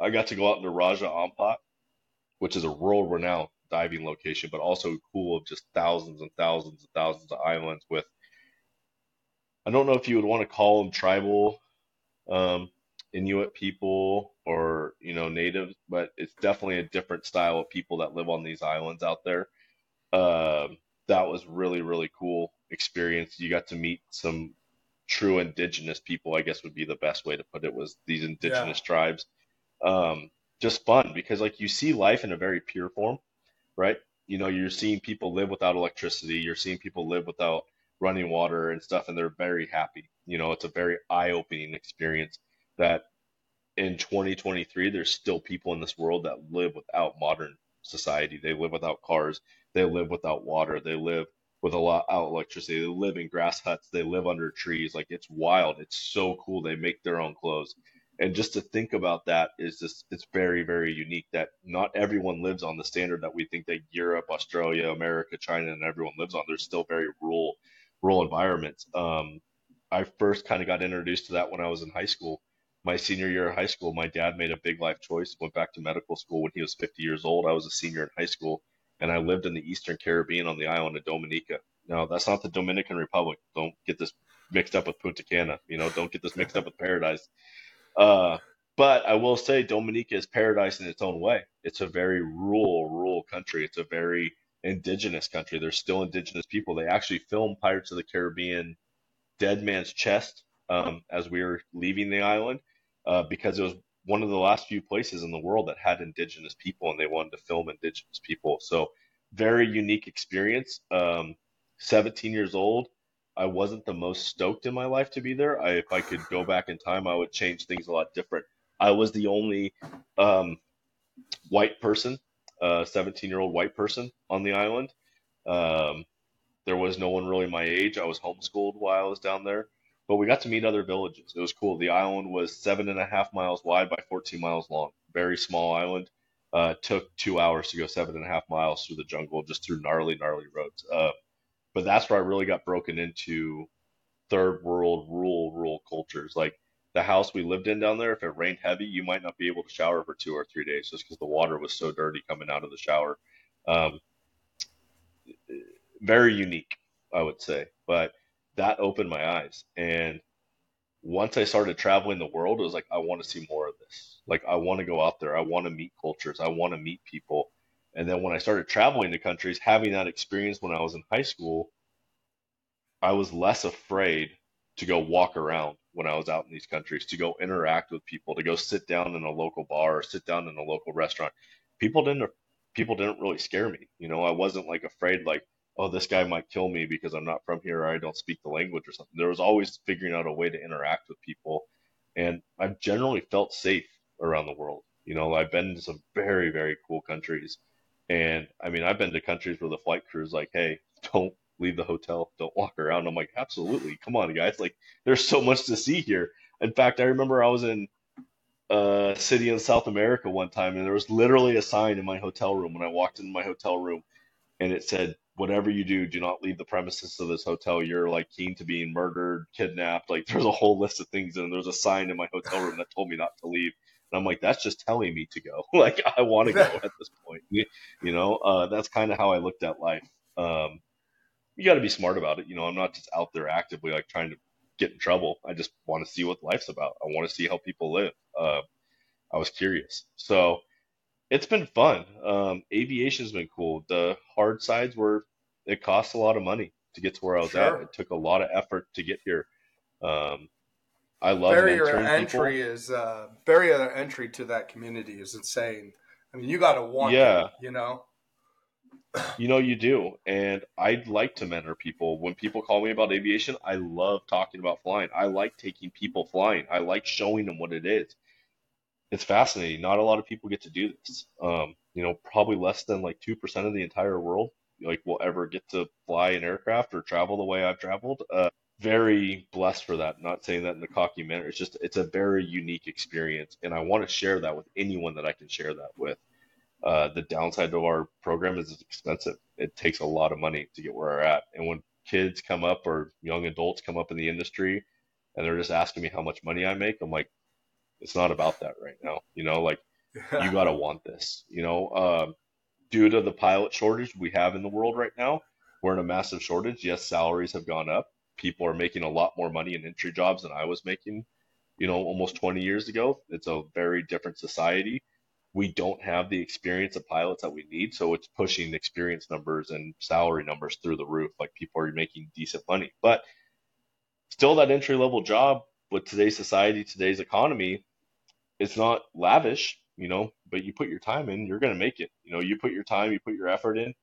[SPEAKER 2] I got to go out into Raja Ampat, which is a world-renowned diving location, but also cool of just thousands and thousands and thousands of islands with. I don't know if you would want to call them tribal um, Inuit people or you know natives, but it's definitely a different style of people that live on these islands out there. Um, that was really really cool experience. You got to meet some true indigenous people. I guess would be the best way to put it. Was these indigenous yeah. tribes? Um, just fun because like you see life in a very pure form, right? You know, you're seeing people live without electricity. You're seeing people live without running water and stuff, and they're very happy. You know, it's a very eye opening experience that in 2023, there's still people in this world that live without modern society. They live without cars. They live without water. They live with a lot out electricity. They live in grass huts. They live under trees. Like it's wild. It's so cool. They make their own clothes. And just to think about that is just it's very, very unique that not everyone lives on the standard that we think that Europe, Australia, America, China, and everyone lives on. There's still very rural rural environments. Um, I first kind of got introduced to that when I was in high school my senior year of high school, my dad made a big life choice, went back to medical school when he was 50 years old. I was a senior in high school, and I lived in the Eastern Caribbean on the island of Dominica. Now, that's not the Dominican Republic. Don't get this mixed up with Punta Cana. You know, don't get this mixed up with paradise. Uh, but I will say Dominica is paradise in its own way. It's a very rural, rural country. It's a very indigenous country. There's still indigenous people. They actually filmed Pirates of the Caribbean Dead Man's Chest um, as we were leaving the island uh, because it was one of the last few places in the world that had indigenous people and they wanted to film indigenous people. So very unique experience. Um, 17 years old. I wasn't the most stoked in my life to be there. I, if I could go back in time, I would change things a lot different. I was the only um, white person, 17 uh, year old white person on the island. Um, there was no one really my age. I was homeschooled while I was down there but we got to meet other villages. It was cool. The island was seven and a half miles wide by 14 miles long. Very small island. Uh, took two hours to go seven and a half miles through the jungle, just through gnarly, gnarly roads. Uh, but that's where I really got broken into third world rural, rural cultures. Like the house we lived in down there, if it rained heavy, you might not be able to shower for two or three days just because the water was so dirty coming out of the shower. Um, very unique, I would say. But that opened my eyes. And once I started traveling the world, it was like, I want to see more of this. Like, I want to go out there. I want to meet cultures. I want to meet people. And then when I started traveling to countries, having that experience when I was in high school, I was less afraid to go walk around when I was out in these countries, to go interact with people, to go sit down in a local bar or sit down in a local restaurant. People didn't people didn't really scare me. You know, I wasn't like afraid like oh, this guy might kill me because I'm not from here or I don't speak the language or something. There was always figuring out a way to interact with people. And I've generally felt safe around the world. You know, I've been to some very, very cool countries. And I mean, I've been to countries where the flight crew is like, hey, don't leave the hotel, don't walk around. I'm like, absolutely. Come on, guys. Like, there's so much to see here. In fact, I remember I was in a city in South America one time, and there was literally a sign in my hotel room when I walked into my hotel room, and it said, whatever you do, do not leave the premises of this hotel. You're like keen to being murdered, kidnapped. Like there's a whole list of things, and there's a sign in my hotel room that told me not to leave. And I'm like, that's just telling me to go. like I want to go at this point. You, know, uh, that's kind of how I looked at life. Um, you got to be smart about it. You know, I'm not just out there actively like trying to get in trouble. I just want to see what life's about. I want to see how people live. Uh, I was curious. So it's been fun. Um, aviation's been cool. The hard sides were it costs a lot of money to get to where I was sure. at. It took a lot of effort to get here. Um, I love
[SPEAKER 1] barrier entry people. is uh, barrier entry to that community is insane. I mean, you got to want, yeah, it, you know.
[SPEAKER 2] You know, you do, and I'd like to mentor people. When people call me about aviation, I love talking about flying. I like taking people flying. I like showing them what it is it's fascinating. Not a lot of people get to do this. Um, you know, probably less than like two percent of the entire world like will ever get to fly an aircraft or travel the way I've traveled. Uh, very blessed for that. Not saying that in a cocky manner. It's just it's a very unique experience, and I want to share that with anyone that I can share that with. Uh, the downside of our program is it's expensive. It takes a lot of money to get where we're at, and when kids come up or young adults come up in the industry and they're just asking me how much money I make, I'm like, it's not about that right now. You know, like you gotta want this. You know, um, due to the pilot shortage we have in the world right now, we're in a massive shortage. Yes, salaries have gone up. People are making a lot more money in entry jobs than I was making you know, almost 20 years ago. It's a very different society. We don't have the experience of pilots that we need, so it's pushing experience numbers and salary numbers through the roof. Like people are making decent money, but still that entry level job with today's society, today's economy, it's not lavish, you know, but you put your time in, you're going to make it. You know, you put your time, you put your effort in.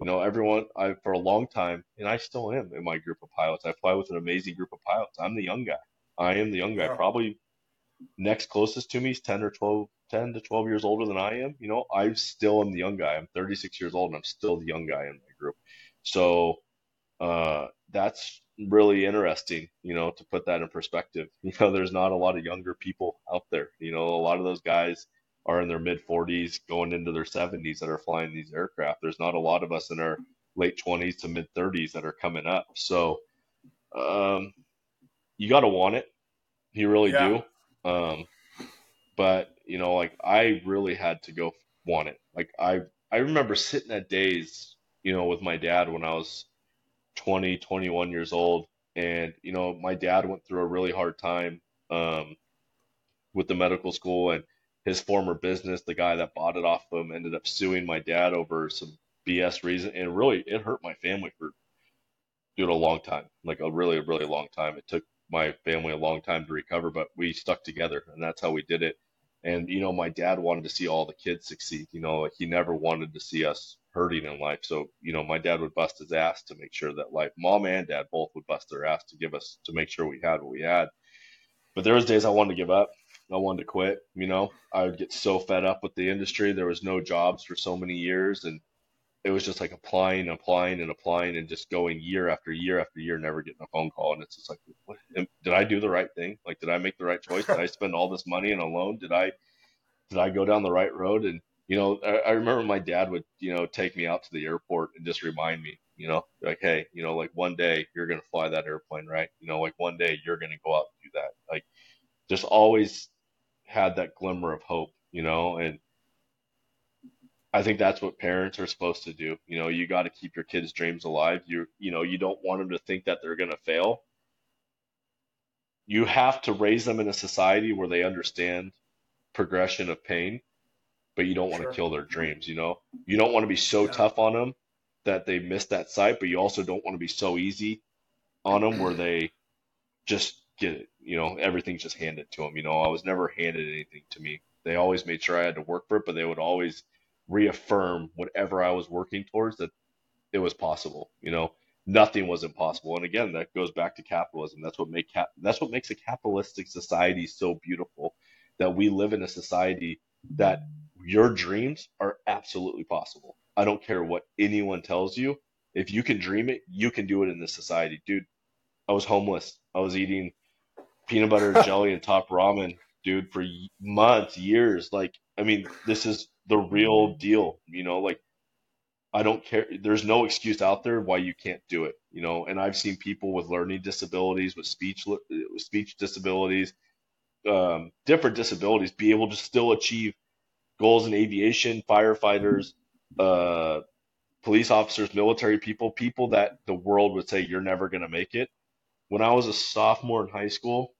[SPEAKER 2] You know, everyone, I, for a long time, and I still am in my group of pilots. I fly with an amazing group of pilots. I'm the young guy. I am the young guy. Probably next closest to me is 10 or 12, 10 to 12 years older than I am. You know, I still am the young guy. I'm 36 years old and I'm still the young guy in my group. So, uh, that's really interesting, you know, to put that in perspective. You know, there's not a lot of younger people out there. You know, a lot of those guys are in their mid 40s, going into their 70s that are flying these aircraft. There's not a lot of us in our late 20s to mid 30s that are coming up. So, um, you got to want it. You really yeah. do. Um, but you know, like I really had to go want it. Like I, I remember sitting at days, you know, with my dad when I was 20, 21 years old. And, you know, my dad went through a really hard time um, with the medical school and his former business, the guy that bought it off him, ended up suing my dad over some BS reason. And really, it hurt my family for doing a long time, like a really, really long time. It took my family a long time to recover, but we stuck together and that's how we did it. And, you know, my dad wanted to see all the kids succeed. You know, he never wanted to see us hurting in life. So, you know, my dad would bust his ass to make sure that life, mom and dad both would bust their ass to give us, to make sure we had what we had. But there was days I wanted to give up. I wanted to quit. You know, I would get so fed up with the industry. There was no jobs for so many years. And it was just like applying, applying and applying and just going year after year after year, never getting a phone call. And it's just like, what, did I do the right thing? Like, did I make the right choice? Did I spend all this money on a loan? Did I, did I go down the right road? And you know, I, I remember my dad would, you know, take me out to the airport and just remind me, you know, like, hey, you know, like one day you're going to fly that airplane, right? You know, like one day you're going to go out and do that. Like, just always had that glimmer of hope, you know, and I think that's what parents are supposed to do. You know, you got to keep your kids' dreams alive. You, you know, you don't want them to think that they're going to fail. You have to raise them in a society where they understand progression of pain but you don't want to kill their dreams. You know, you don't want to be so yeah. tough on them that they miss that sight, but you also don't want to be so easy on them where they just get it. You know, everything's just handed to them. You know, I was never handed anything to me. They always made sure I had to work for it, but they would always reaffirm whatever I was working towards that it was possible. You know, nothing was impossible. And again, that goes back to capitalism. That's what make cap- that's what makes a capitalistic society so beautiful. That we live in a society that your dreams are absolutely possible. I don't care what anyone tells you. If you can dream it, you can do it in this society. Dude, I was homeless. I was eating peanut butter jelly and top ramen, dude, for months, years. Like, I mean, this is the real deal, you know, like I don't care. There's no excuse out there why you can't do it, you know. And I've seen people with learning disabilities, with speech, with speech disabilities, um, different disabilities, be able to still achieve goals in aviation, firefighters, uh, police officers, military people, people that the world would say you're never going to make it. When I was a sophomore in high school,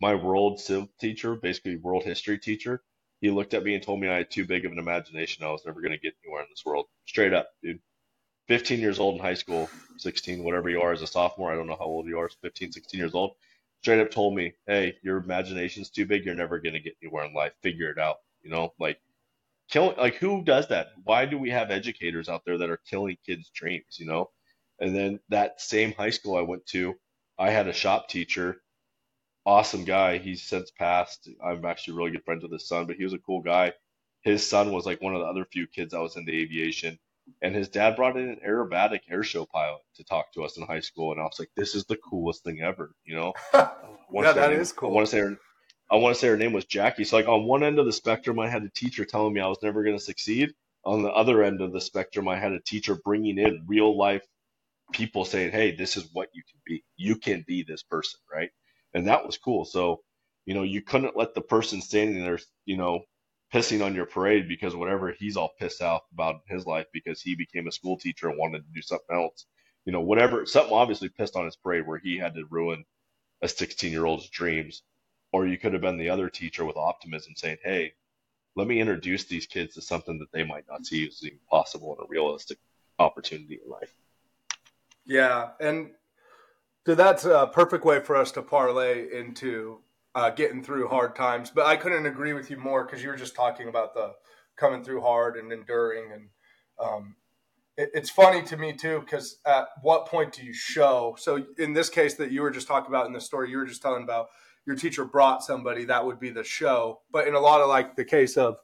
[SPEAKER 2] my world civ teacher, basically world history teacher, he looked at me and told me I had too big of an imagination. I was never going to get anywhere in this world. Straight up, dude. 15 years old in high school, 16, whatever you are as a sophomore. I don't know how old you are, 15, 16 years old. Straight up told me, hey, your imagination's too big. You're never going to get anywhere in life. Figure it out. You know, like killing, like who does that? Why do we have educators out there that are killing kids' dreams? You know, and then that same high school I went to, I had a shop teacher, awesome guy. He's since passed. I'm actually really good friends with his son, but he was a cool guy. His son was like one of the other few kids that was into aviation. And his dad brought in an aerobatic airshow pilot to talk to us in high school, and I was like, "This is the coolest thing ever," you know.
[SPEAKER 1] yeah, that is cool.
[SPEAKER 2] I want to say her, I want to say her name was Jackie. So like on one end of the spectrum, I had a teacher telling me I was never going to succeed. On the other end of the spectrum, I had a teacher bringing in real life people saying, "Hey, this is what you can be. You can be this person, right?" And that was cool. So, you know, you couldn't let the person standing there, you know, pissing on your parade because whatever he's all pissed off about his life because he became a school teacher and wanted to do something else. You know, whatever something obviously pissed on his parade where he had to ruin a 16 year old's dreams or you could have been the other teacher with optimism saying, Hey, let me introduce these kids to something that they might not see as even possible and a realistic opportunity in life.
[SPEAKER 1] Yeah. And so that's a perfect way for us to parlay into uh, getting through hard times. But I couldn't agree with you more because you were just talking about the coming through hard and enduring. And um, it, it's funny to me too because at what point do you show? So in this case that you were just talking about in the story you were just telling about, your teacher brought somebody, that would be the show. But in a lot of like the case of,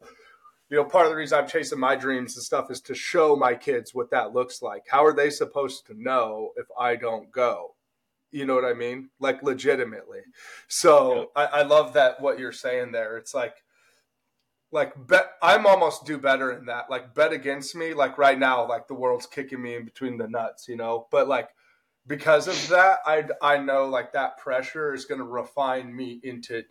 [SPEAKER 1] you know, part of the reason I'm chasing my dreams and stuff is to show my kids what that looks like. How are they supposed to know if I don't go? You know what I mean? Like legitimately. So yeah. I, I love that what you're saying there. It's like, like bet I'm almost do better in that. Like bet against me. Like right now, like the world's kicking me in between the nuts, you know. But like because of that, I I know like that pressure is going to refine me into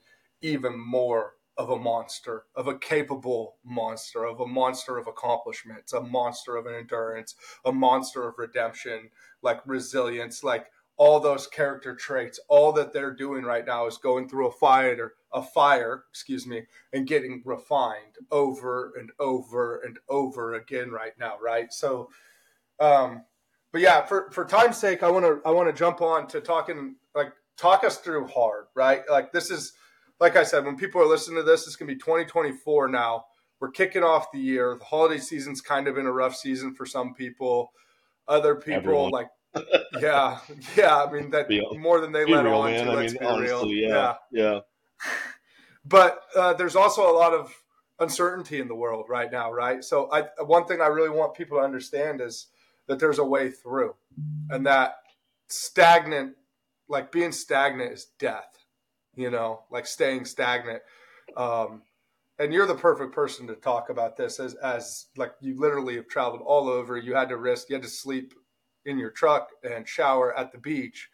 [SPEAKER 1] even more of a monster, of a capable monster, of a monster of accomplishments, a monster of an endurance, a monster of redemption, like resilience, like all those character traits. All that they're doing right now is going through a fire, a fire, excuse me, and getting refined over and over and over again right now, right? So, um, but yeah, for for time's sake, I want to I want to jump on to talking like talk us through hard, right? Like this is like I said, when people are listening to this, it's gonna be 2024 now. We're kicking off the year. The holiday season's kind of in a rough season for some people. Other people Everyone. like yeah, yeah. I mean that more than they let real, on man. to. I let's mean, be honestly, real.
[SPEAKER 2] Yeah, yeah. yeah.
[SPEAKER 1] But uh, there's also a lot of uncertainty in the world right now, right? So I, one thing I really want people to understand is that there's a way through. And that stagnant like being stagnant is death you know like staying stagnant. Um, and you're the perfect person to talk about this as as like you literally have traveled all over. You had to risk you had to sleep in your truck and shower at the beach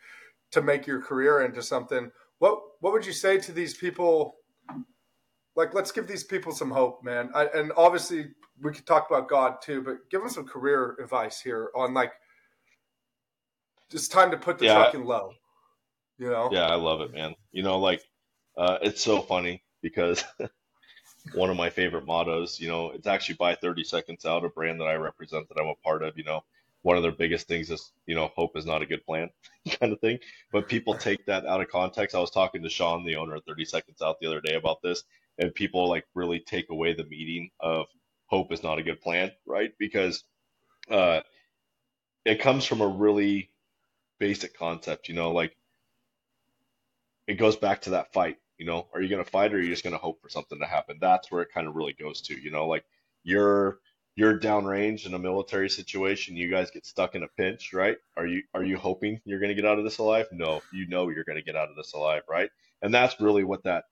[SPEAKER 1] to make your career into something. What what would you say to these people? Like let's give these people some hope man. I, and obviously we could talk about God too, but give them some career advice here on like just time to put the yeah. low. You know?
[SPEAKER 2] Yeah, I love it, man. You know, like uh, it's so funny because one of my favorite mottos, you know, it's actually by 30 seconds out, a brand that I represent that I'm a part of, you know, one of their biggest things is, you know, hope is not a good plan kind of thing. But people take that out of context. I was talking to Sean, the owner of 30 Seconds Out the other day about this, and people like really take away the meaning of hope is not a good plan, right? Because uh, it comes from a really basic concept, you know, like it goes back to that fight. You know, are you going to fight or are you just going to hope for something to happen? That's where it kind of really goes to, you know, like you're you're downrange in a military situation, you guys get stuck in a pinch, right? Are you are you hoping you're going to get out of this alive? No, you know you're going to get out of this alive, right? And that's really what that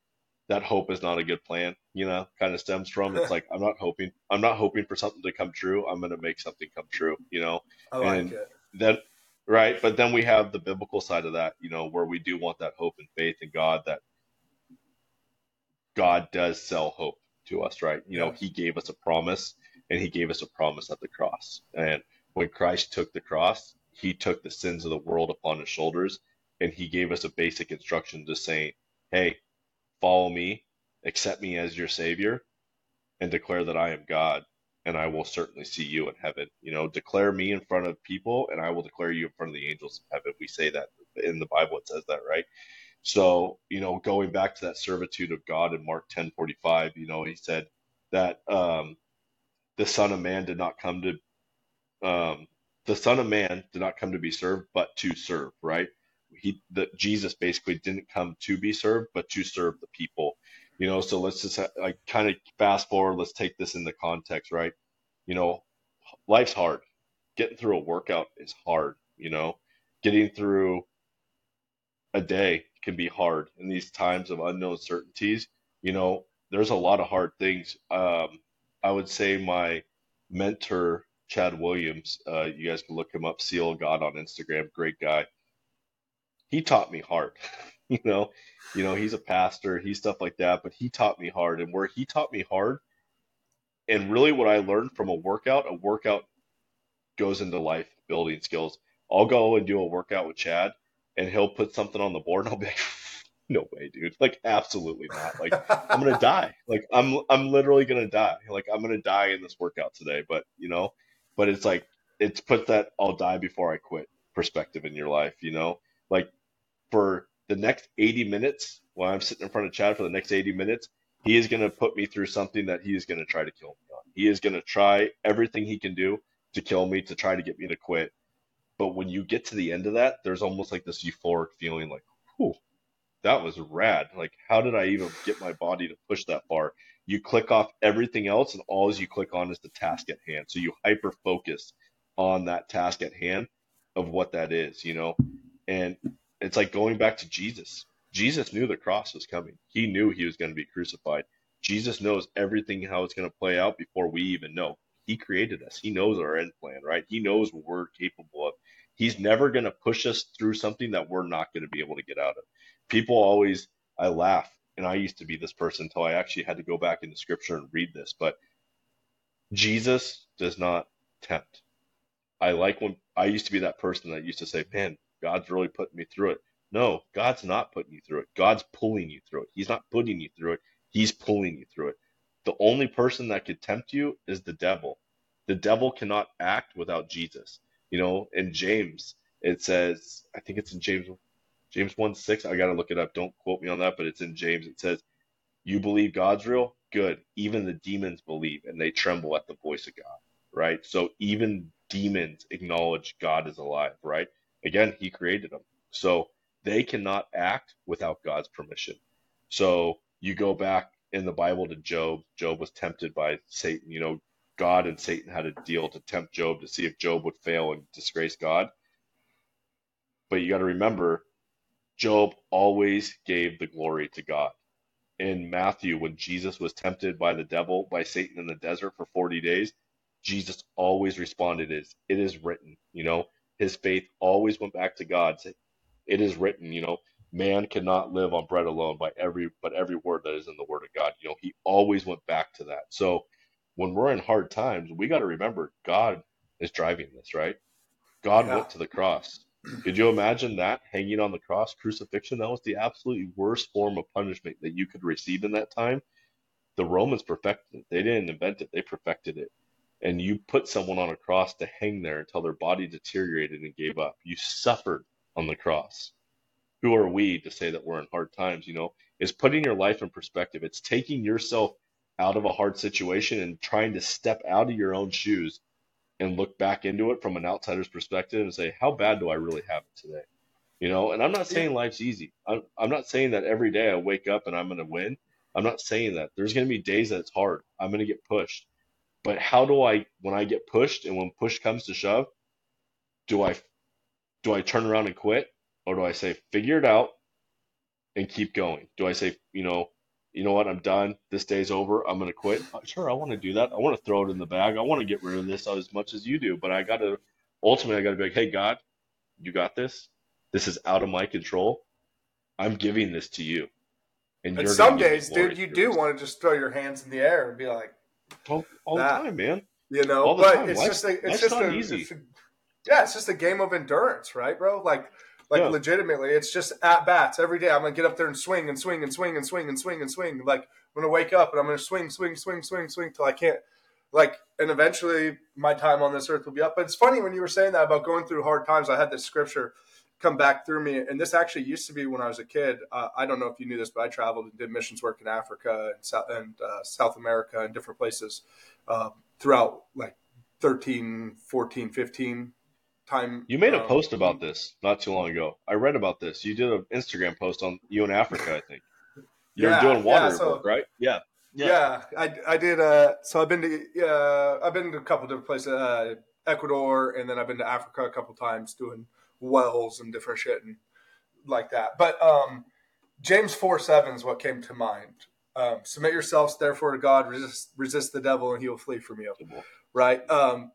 [SPEAKER 2] that hope is not a good plan, you know, kind of stems from. It's like I'm not hoping I'm not hoping for something to come true. I'm going to make something come true, you know.
[SPEAKER 1] I like and it.
[SPEAKER 2] That right, but then we have the biblical side of that, you know, where we do want that hope and faith in God that God does sell hope to us, right? You know, he gave us a promise and he gave us a promise at the cross. And when Christ took the cross, he took the sins of the world upon his shoulders and he gave us a basic instruction to say, "Hey, follow me, accept me as your savior, and declare that I am God, and I will certainly see you in heaven. You know, declare me in front of people, and I will declare you in front of the angels of heaven. We say that in the Bible, it says that, right? So, you know, going back to that servitude of God in Mark 10 45, you know, he said that um, the Son of Man did not come to, um, the Son of Man did not come to be served, but to serve, right? He that Jesus basically didn't come to be served, but to serve the people. You know, so let's just like kind of fast forward. Let's take this into context, right? You know, life's hard. Getting through a workout is hard. You know, getting through a day can be hard in these times of unknown certainties. You know, there's a lot of hard things. Um, I would say my mentor, Chad Williams, uh, you guys can look him up, Seal God on Instagram, great guy he taught me hard. you know, you know, he's a pastor, he's stuff like that, but he taught me hard. And where he taught me hard, and really what I learned from a workout, a workout goes into life building skills. I'll go and do a workout with Chad, and he'll put something on the board, and I'll be like, no way, dude. Like, absolutely not. Like, I'm gonna die. Like, I'm I'm literally gonna die. Like, I'm gonna die in this workout today. But you know, but it's like it's put that I'll die before I quit perspective in your life. You know, like for the next 80 minutes, while I'm sitting in front of Chad for the next 80 minutes, he is gonna put me through something that he is gonna try to kill me on. He is gonna try everything he can do to kill me to try to get me to quit. But when you get to the end of that, there's almost like this euphoric feeling, like, whew that was rad. Like, how did I even get my body to push that far? You click off everything else, and all you click on is the task at hand. So you hyper focus on that task at hand of what that is, you know? And it's like going back to Jesus. Jesus knew the cross was coming, he knew he was going to be crucified. Jesus knows everything how it's going to play out before we even know. He created us. He knows our end plan, right? He knows what we're capable of. He's never going to push us through something that we're not going to be able to get out of people always I laugh, and I used to be this person until I actually had to go back into scripture and read this. But Jesus does not tempt. I like when I used to be that person that used to say, "Man, God's really putting me through it." No, God's not putting you through it. God's pulling you through it. He's not putting you through it. He's pulling you through it. The only person that could tempt you is the devil. The devil cannot act without Jesus. You know, in James, it says, I think it's in James James 1 6, I got to look it up. Don't quote me on that, but it's in James. It says, You believe God's real? Good. Even the demons believe and they tremble at the voice of God, right? So even demons acknowledge God is alive, right? Again, He created them. So they cannot act without God's permission. So you go back in the Bible to Job. Job was tempted by Satan. You know, God and Satan had a deal to tempt Job to see if Job would fail and disgrace God. But you got to remember, Job always gave the glory to God. In Matthew, when Jesus was tempted by the devil, by Satan in the desert for 40 days, Jesus always responded Is it is written, you know, his faith always went back to God. It is written, you know, man cannot live on bread alone by every but every word that is in the word of God. You know, he always went back to that. So when we're in hard times, we got to remember God is driving this, right? God yeah. went to the cross. Could you imagine that hanging on the cross, crucifixion? That was the absolutely worst form of punishment that you could receive in that time. The Romans perfected it. They didn't invent it, they perfected it. And you put someone on a cross to hang there until their body deteriorated and gave up. You suffered on the cross. Who are we to say that we're in hard times? You know, it's putting your life in perspective. It's taking yourself out of a hard situation and trying to step out of your own shoes and look back into it from an outsider's perspective and say, how bad do I really have it today? You know, and I'm not saying life's easy. I'm, I'm not saying that every day I wake up and I'm going to win. I'm not saying that. There's going to be days that it's hard. I'm going to get pushed. But how do I, when I get pushed and when push comes to shove, do I, do I turn around and quit or do I say, figure it out and keep going? Do I say, you know, you know what, I'm done. This day's over. I'm going to quit. Uh, sure, I want to do that. I want to throw it in the bag. I want to get rid of this as much as you do. But I got to, ultimately, I got to be like, hey, God, you got this. This is out of my control. I'm giving this to you.
[SPEAKER 1] And, and some days, dude, you do want to just throw your hands in the air and be like,
[SPEAKER 2] all, all the time, man.
[SPEAKER 1] You know, but time. it's life's, just a, it's just a, easy. It's a, yeah, it's just a game of endurance, right, bro? Like like yeah. legitimately, it's just at bats every day. I'm gonna get up there and swing and swing and swing and swing and swing and swing. Like I'm gonna wake up and I'm gonna swing, swing, swing, swing, swing till I can't. Like, and eventually my time on this earth will be up. But it's funny when you were saying that about going through hard times. I had this scripture come back through me, and this actually used to be when I was a kid. Uh, I don't know if you knew this, but I traveled and did missions work in Africa and South, and, uh, South America and different places uh, throughout like 13, 14, 15 time.
[SPEAKER 2] You made a um, post about this not too long ago. I read about this. You did an Instagram post on you in Africa, I think. You're yeah, doing water yeah, so, work, right?
[SPEAKER 1] Yeah. yeah. Yeah, I, I did. Uh, so I've been to uh, I've been to a couple different places, uh, Ecuador, and then I've been to Africa a couple times doing wells and different shit and like that. But um, James four seven is what came to mind. Um, Submit yourselves therefore to God, resist resist the devil, and he will flee from you. Right. Um,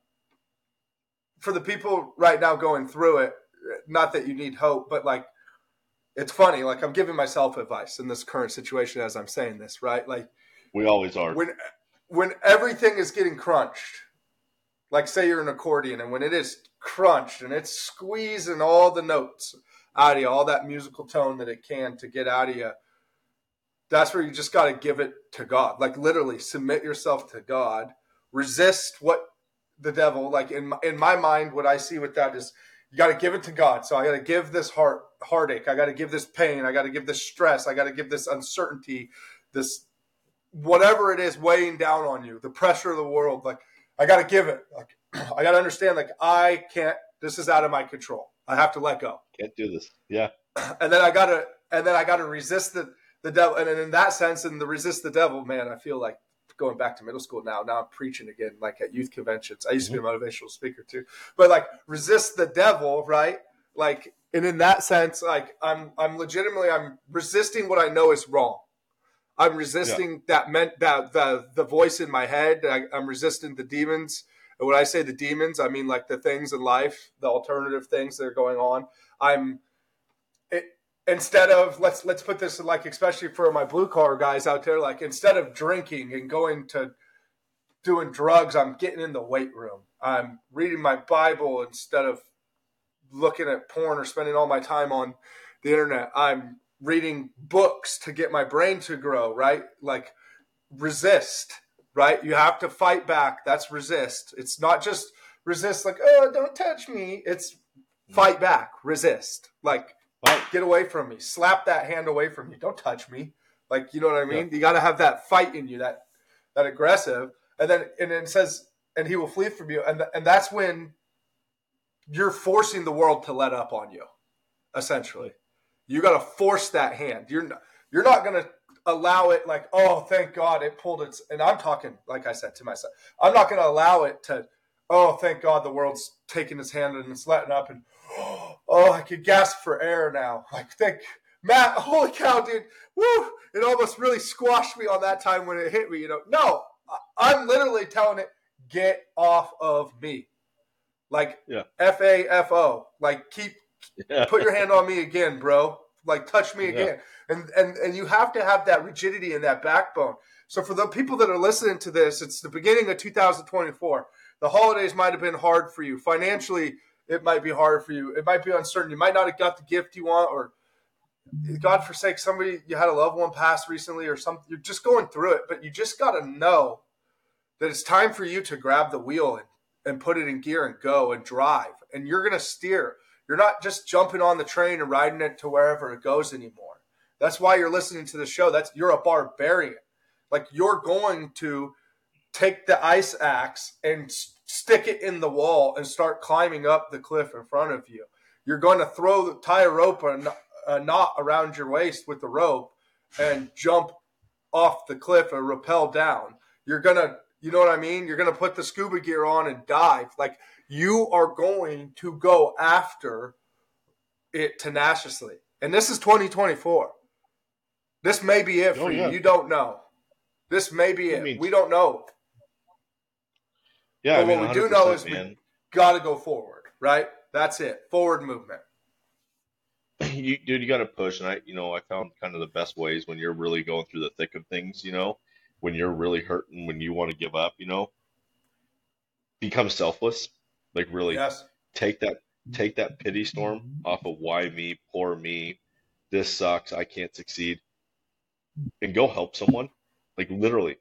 [SPEAKER 1] for the people right now going through it, not that you need hope, but like it's funny. Like I'm giving myself advice in this current situation as I'm saying this, right? Like
[SPEAKER 2] we always are.
[SPEAKER 1] When when everything is getting crunched, like say you're an accordion, and when it is crunched and it's squeezing all the notes out of you, all that musical tone that it can to get out of you. That's where you just got to give it to God. Like literally submit yourself to God. Resist what the devil, like in my, in my mind, what I see with that is you got to give it to God. So I got to give this heart heartache. I got to give this pain. I got to give this stress. I got to give this uncertainty, this whatever it is weighing down on you, the pressure of the world. Like I got to give it. Like I got to understand. Like I can't. This is out of my control. I have to let go.
[SPEAKER 2] Can't do this. Yeah.
[SPEAKER 1] And then I got to. And then I got to resist the the devil. And in that sense, and the resist the devil, man, I feel like going back to middle school now. Now I'm preaching again, like at youth conventions. I used to be a mm-hmm. motivational speaker too, but like resist the devil, right? Like, and in that sense, like I'm, I'm legitimately, I'm resisting what I know is wrong. I'm resisting yeah. that meant that the the voice in my head. I, I'm resisting the demons. And when I say the demons, I mean like the things in life, the alternative things that are going on. I'm instead of let's let's put this like especially for my blue collar guys out there like instead of drinking and going to doing drugs i'm getting in the weight room. I'm reading my bible instead of looking at porn or spending all my time on the internet. I'm reading books to get my brain to grow right? Like resist right you have to fight back that's resist it's not just resist like oh don't touch me it's fight back resist like Get away from me. Slap that hand away from me. Don't touch me. Like you know what I mean? Yeah. You got to have that fight in you, that that aggressive, and then and then it says, and he will flee from you, and and that's when you're forcing the world to let up on you. Essentially, you got to force that hand. You're not, you're not going to allow it like, oh, thank God it pulled its. And I'm talking, like I said to myself, I'm not going to allow it to. Oh, thank God the world's taking its hand and it's letting up, and oh, I could gasp for air now. Like, think, Matt, holy cow, dude, woo! It almost really squashed me on that time when it hit me. You know, no, I'm literally telling it, get off of me. Like, F A F O. Like, keep, yeah. put your hand on me again, bro. Like, touch me again. Yeah. And, and, and you have to have that rigidity and that backbone. So, for the people that are listening to this, it's the beginning of 2024. The holidays might have been hard for you financially it might be hard for you. It might be uncertain. You might not have got the gift you want, or God forsake somebody you had a loved one pass recently, or something. You're just going through it, but you just got to know that it's time for you to grab the wheel and, and put it in gear and go and drive. And you're going to steer. You're not just jumping on the train and riding it to wherever it goes anymore. That's why you're listening to the show. That's you're a barbarian. Like you're going to take the ice axe and stick it in the wall and start climbing up the cliff in front of you. You're going to throw tie a rope a, a knot around your waist with the rope and jump off the cliff or rappel down. You're going to, you know what I mean? You're going to put the scuba gear on and dive. Like you are going to go after it tenaciously. And this is 2024. This may be it oh, for oh, yeah. you. You don't know. This may be it. We don't know. Yeah, but I mean, what we do know is man. we got to go forward, right? That's it. Forward movement.
[SPEAKER 2] You, dude, you got to push, and I, you know, I found kind of the best ways when you're really going through the thick of things. You know, when you're really hurting, when you want to give up. You know, become selfless. Like really, yes. take that mm-hmm. take that pity storm mm-hmm. off of why me, poor me, this sucks, I can't succeed, and go help someone. Like literally,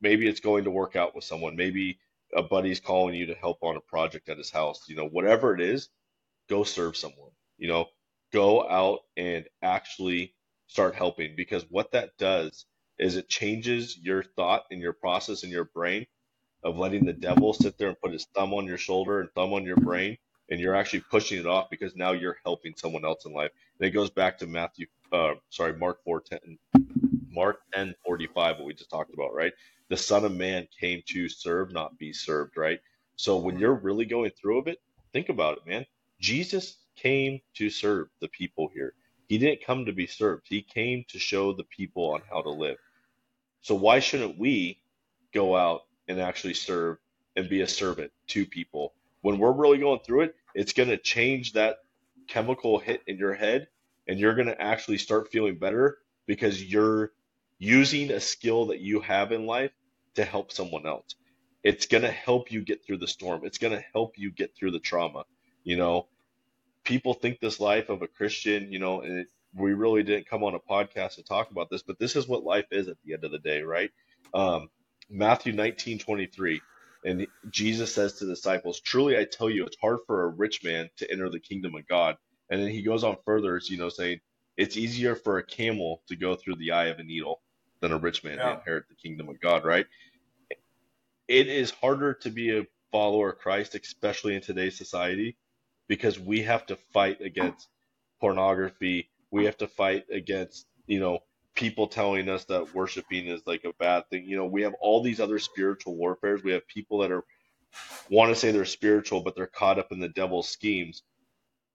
[SPEAKER 2] maybe it's going to work out with someone. Maybe a buddy's calling you to help on a project at his house, you know, whatever it is, go serve someone. You know, go out and actually start helping because what that does is it changes your thought and your process in your brain of letting the devil sit there and put his thumb on your shoulder and thumb on your brain and you're actually pushing it off because now you're helping someone else in life. And it goes back to Matthew, uh, sorry, Mark 4, 10, Mark 10, 45, what we just talked about, right? the Son of Man came to serve, not be served, right? So when you're really going through of it, think about it, man. Jesus came to serve the people here. He didn't come to be served. He came to show the people on how to live. So why shouldn't we go out and actually serve and be a servant to people? When we're really going through it, it's going to change that chemical hit in your head and you're going to actually start feeling better because you're using a skill that you have in life to help someone else. It's going to help you get through the storm. It's going to help you get through the trauma. You know, people think this life of a Christian, you know, and it, we really didn't come on a podcast to talk about this, but this is what life is at the end of the day, right? Um, Matthew 19, 23. And Jesus says to the disciples, Truly I tell you, it's hard for a rich man to enter the kingdom of God. And then he goes on further, you know, saying, It's easier for a camel to go through the eye of a needle than a rich man yeah. to inherit the kingdom of God, right? It is harder to be a follower of Christ, especially in today's society, because we have to fight against pornography. We have to fight against, you know, people telling us that worshiping is like a bad thing. You know, we have all these other spiritual warfares. We have people that are want to say they're spiritual, but they're caught up in the devil's schemes.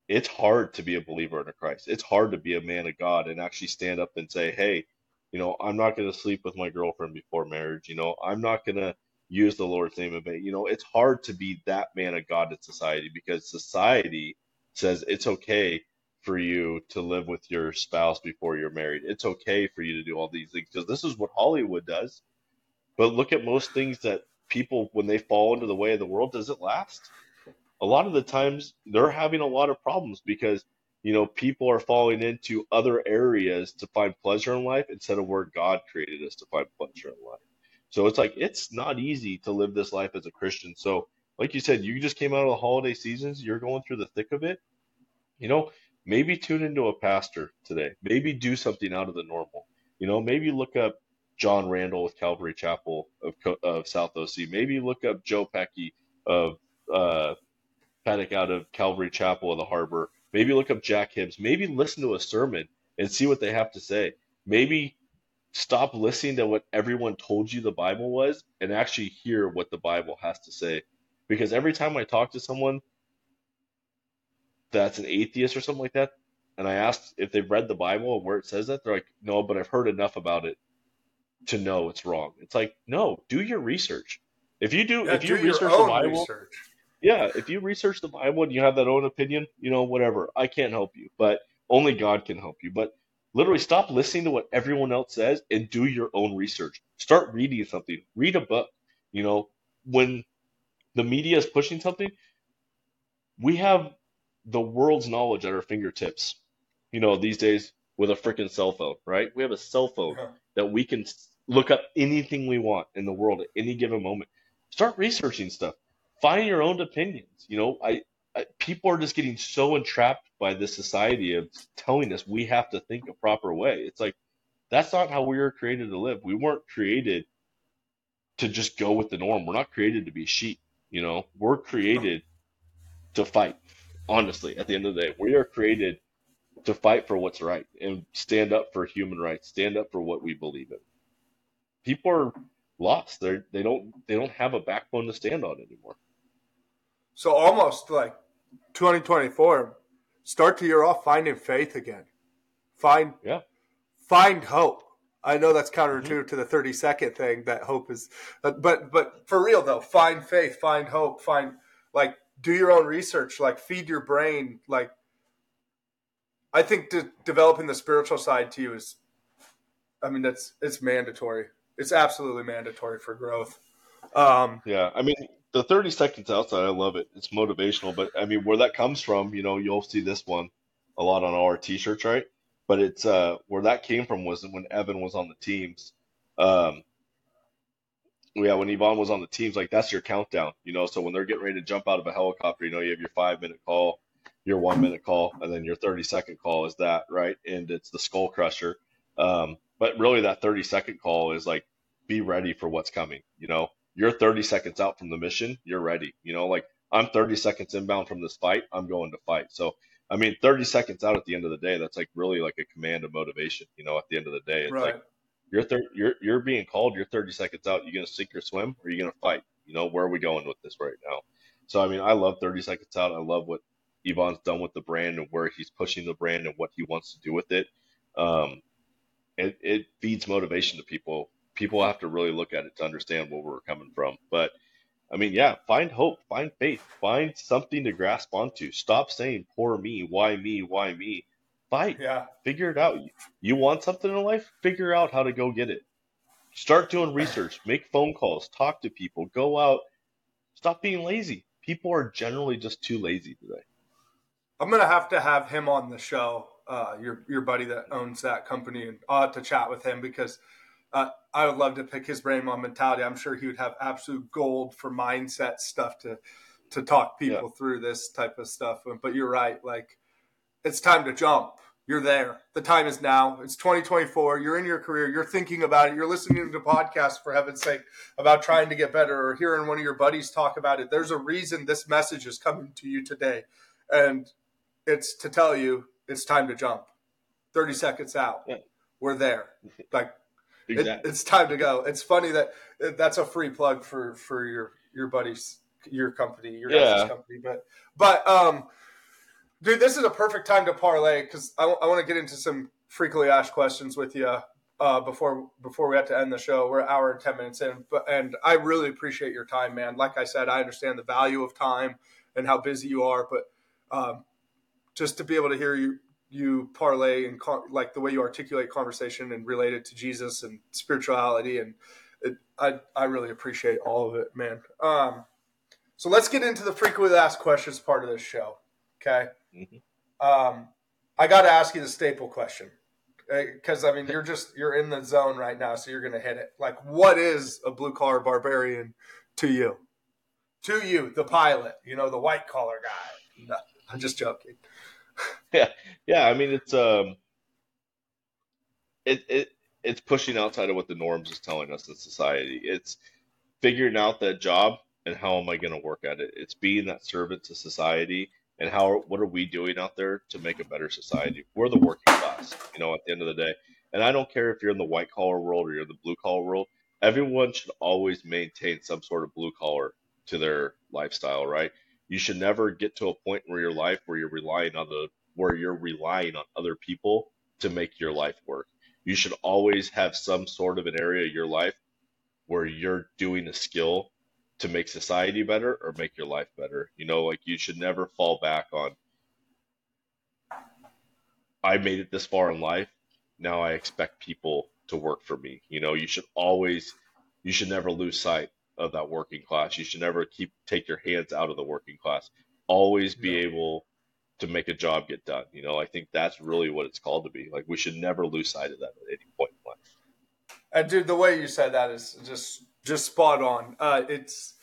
[SPEAKER 2] It's hard to be a believer in Christ. It's hard to be a man of God and actually stand up and say, "Hey, you know, I'm not going to sleep with my girlfriend before marriage. You know, I'm not going to use the Lord's name in vain." You know, it's hard to be that man of God in society because society says it's okay for you to live with your spouse before you're married. It's okay for you to do all these things because this is what Hollywood does. But look at most things that people, when they fall into the way of the world, does it last? A lot of the times they're having a lot of problems because, you know, people are falling into other areas to find pleasure in life instead of where God created us to find pleasure in life. So it's like, it's not easy to live this life as a Christian. So, like you said, you just came out of the holiday seasons, you're going through the thick of it. You know, maybe tune into a pastor today. Maybe do something out of the normal. You know, maybe look up John Randall with Calvary Chapel of, of South OC. Maybe look up Joe Pecky of uh, Paddock out of Calvary Chapel of the Harbor. Maybe look up Jack Hibbs. Maybe listen to a sermon and see what they have to say. Maybe stop listening to what everyone told you the Bible was and actually hear what the Bible has to say. Because every time I talk to someone that's an atheist or something like that, and I asked if they've read the Bible and where it says that, they're like, no, but I've heard enough about it to know it's wrong. It's like, no, do your research. If you do, yeah, if you do research the Bible, research. yeah, if you research the Bible and you have that own opinion, you know, whatever, I can't help you, but only God can help you. But literally, stop listening to what everyone else says and do your own research. Start reading something. Read a book. You know, when the media is pushing something, we have the world's knowledge at our fingertips. You know, these days with a freaking cell phone, right? We have a cell phone yeah. that we can look up anything we want in the world at any given moment. Start researching stuff. Find your own opinions. You know, I, I people are just getting so entrapped by this society of telling us we have to think a proper way. It's like that's not how we were created to live. We weren't created to just go with the norm. We're not created to be sheep. You know, we're created to fight honestly, at the end of the day, we are created to fight for what's right and stand up for human rights, stand up for what we believe in. People are lost. They they don't they don't have a backbone to stand on anymore.
[SPEAKER 1] So almost like 2024, start the year off finding faith again. Find
[SPEAKER 2] yeah.
[SPEAKER 1] Find hope. I know that's counterintuitive mm-hmm. to the 30 second thing that hope is, but but for real though, find faith, find hope, find like do your own research, like feed your brain. Like, I think de- developing the spiritual side to you is, I mean, that's it's mandatory. It's absolutely mandatory for growth. Um,
[SPEAKER 2] yeah, I mean, the 30 seconds outside, I love it. It's motivational, but I mean, where that comes from, you know, you'll see this one a lot on our t-shirts, right? But it's uh, where that came from was when Evan was on the teams. Um, yeah, when Evan was on the teams, like that's your countdown, you know. So when they're getting ready to jump out of a helicopter, you know, you have your five minute call, your one minute call, and then your 30 second call is that, right? And it's the skull crusher. Um, but really, that 30 second call is like, be ready for what's coming. You know, you're 30 seconds out from the mission, you're ready. You know, like I'm 30 seconds inbound from this fight, I'm going to fight. So, I mean, 30 seconds out at the end of the day, that's like really like a command of motivation. You know, at the end of the day, it's right. like you're thir- you're you're being called. You're 30 seconds out. You're gonna sink or swim, or you're gonna fight? You know where are we going with this right now? So I mean, I love 30 seconds out. I love what Evan's done with the brand and where he's pushing the brand and what he wants to do with it. Um, it, it feeds motivation to people. People have to really look at it to understand where we're coming from. But I mean, yeah, find hope, find faith, find something to grasp onto. Stop saying "poor me," "why me," "why me." Fight.
[SPEAKER 1] Yeah.
[SPEAKER 2] Figure it out. You want something in life? Figure out how to go get it. Start doing research. Make phone calls. Talk to people. Go out. Stop being lazy. People are generally just too lazy today.
[SPEAKER 1] I'm gonna have to have him on the show. Uh, your your buddy that owns that company, and I'll have to chat with him because uh, I would love to pick his brain on mentality. I'm sure he would have absolute gold for mindset stuff to to talk people yeah. through this type of stuff. But you're right, like it's time to jump. You're there. The time is now. It's 2024. You're in your career. You're thinking about it. You're listening to podcasts for heaven's sake about trying to get better or hearing one of your buddies talk about it. There's a reason this message is coming to you today. And it's to tell you it's time to jump. 30 seconds out. Yeah. We're there. Like exactly. it, it's time to go. It's funny that that's a free plug for for your your buddies your company, your yeah. company. But but um dude, this is a perfect time to parlay because I, I want to get into some frequently asked questions with you uh, before before we have to end the show. We're an hour and ten minutes in, but and I really appreciate your time, man. Like I said, I understand the value of time and how busy you are, but um, just to be able to hear you you parlay and like the way you articulate conversation and relate it to Jesus and spirituality and it, I I really appreciate all of it, man. Um, so let's get into the frequently asked questions part of this show. Okay. Mm-hmm. Um, I got to ask you the staple question because I mean you're just you're in the zone right now, so you're gonna hit it. Like, what is a blue collar barbarian to you? To you, the pilot, you know, the white collar guy. No, I'm just joking.
[SPEAKER 2] Yeah, yeah. I mean, it's um, it it it's pushing outside of what the norms is telling us in society. It's figuring out that job and how am I going to work at it. It's being that servant to society and how what are we doing out there to make a better society? We're the working class, you know, at the end of the day. And I don't care if you're in the white collar world or you're in the blue collar world. Everyone should always maintain some sort of blue collar to their lifestyle, right? You should never get to a point where your life where you're relying on the where you're relying on other people to make your life work. You should always have some sort of an area of your life where you're doing a skill to make society better or make your life better. You know, like you should never fall back on I made it this far in life. Now I expect people to work for me. You know, you should always you should never lose sight of that working class. You should never keep take your hands out of the working class. Always be yeah. able to make a job get done. You know, I think that's really what it's called to be. Like we should never lose sight of that at any point in life.
[SPEAKER 1] And dude, the way you said that is just just spot on. Uh, it's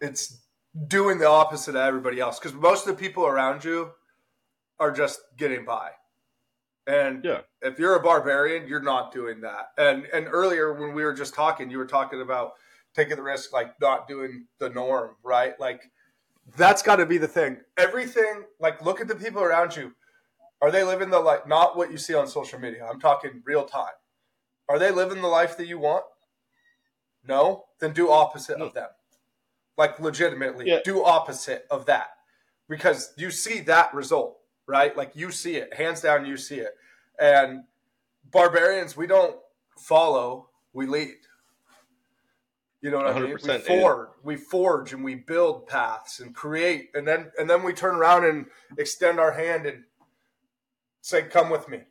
[SPEAKER 1] it's doing the opposite of everybody else because most of the people around you are just getting by. And yeah. if you're a barbarian, you're not doing that. And and earlier when we were just talking, you were talking about taking the risk, like not doing the norm, right? Like that's got to be the thing. Everything, like look at the people around you. Are they living the like not what you see on social media? I'm talking real time. Are they living the life that you want? No, then do opposite no. of them. Like legitimately, yeah. do opposite of that because you see that result, right? Like you see it, hands down, you see it. And barbarians, we don't follow, we lead. You know what I mean? We forge, we forge, and we build paths and create, and then and then we turn around and extend our hand and say, "Come with me."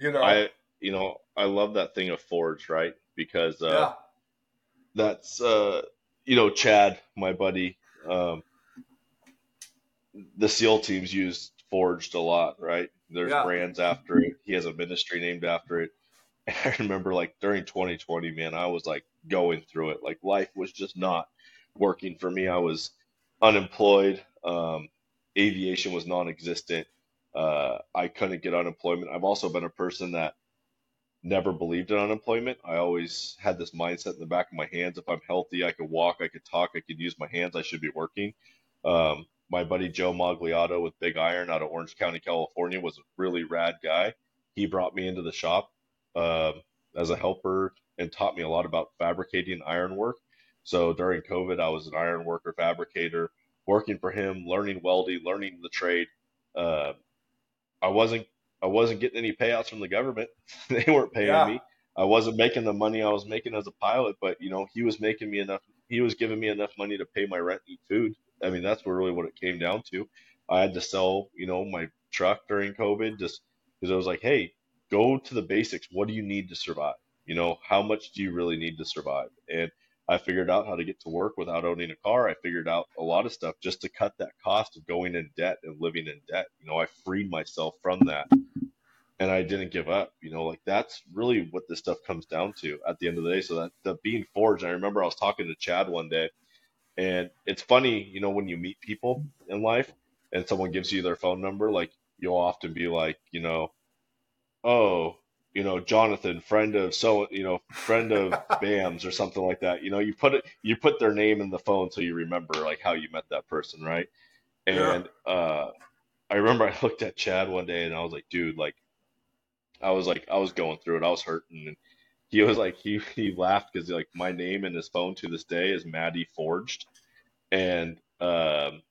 [SPEAKER 2] You know, I you know I love that thing of forge, right? Because uh, yeah that's uh, you know Chad, my buddy. Um, the SEAL teams use Forged a lot, right? There's yeah. brands after it. He has a ministry named after it. And I remember like during 2020, man, I was like going through it. Like life was just not working for me. I was unemployed. Um, aviation was non-existent. Uh, I couldn't get unemployment. I've also been a person that never believed in unemployment. I always had this mindset in the back of my hands. If I'm healthy, I could walk, I could talk, I could use my hands, I should be working. Um, my buddy Joe Magliato with Big Iron out of Orange County, California, was a really rad guy. He brought me into the shop uh, as a helper and taught me a lot about fabricating ironwork. So during COVID, I was an iron worker fabricator, working for him, learning welding, learning the trade. Uh, I wasn't I wasn't getting any payouts from the government. they weren't paying yeah. me. I wasn't making the money I was making as a pilot, but you know, he was making me enough. He was giving me enough money to pay my rent, eat food. I mean, that's really what it came down to. I had to sell, you know, my truck during COVID just because I was like, hey, go to the basics. What do you need to survive? You know, how much do you really need to survive? And I figured out how to get to work without owning a car. I figured out a lot of stuff just to cut that cost of going in debt and living in debt. You know, I freed myself from that and I didn't give up. You know, like that's really what this stuff comes down to at the end of the day. So that the being forged, I remember I was talking to Chad one day and it's funny, you know, when you meet people in life and someone gives you their phone number, like you'll often be like, you know, oh, you know, Jonathan, friend of so, you know, friend of Bams or something like that. You know, you put it, you put their name in the phone so you remember like how you met that person, right? And yeah. uh, I remember I looked at Chad one day and I was like, dude, like, I was like, I was going through it, I was hurting, and he was like, he he laughed because like my name in his phone to this day is Maddie Forged, and um,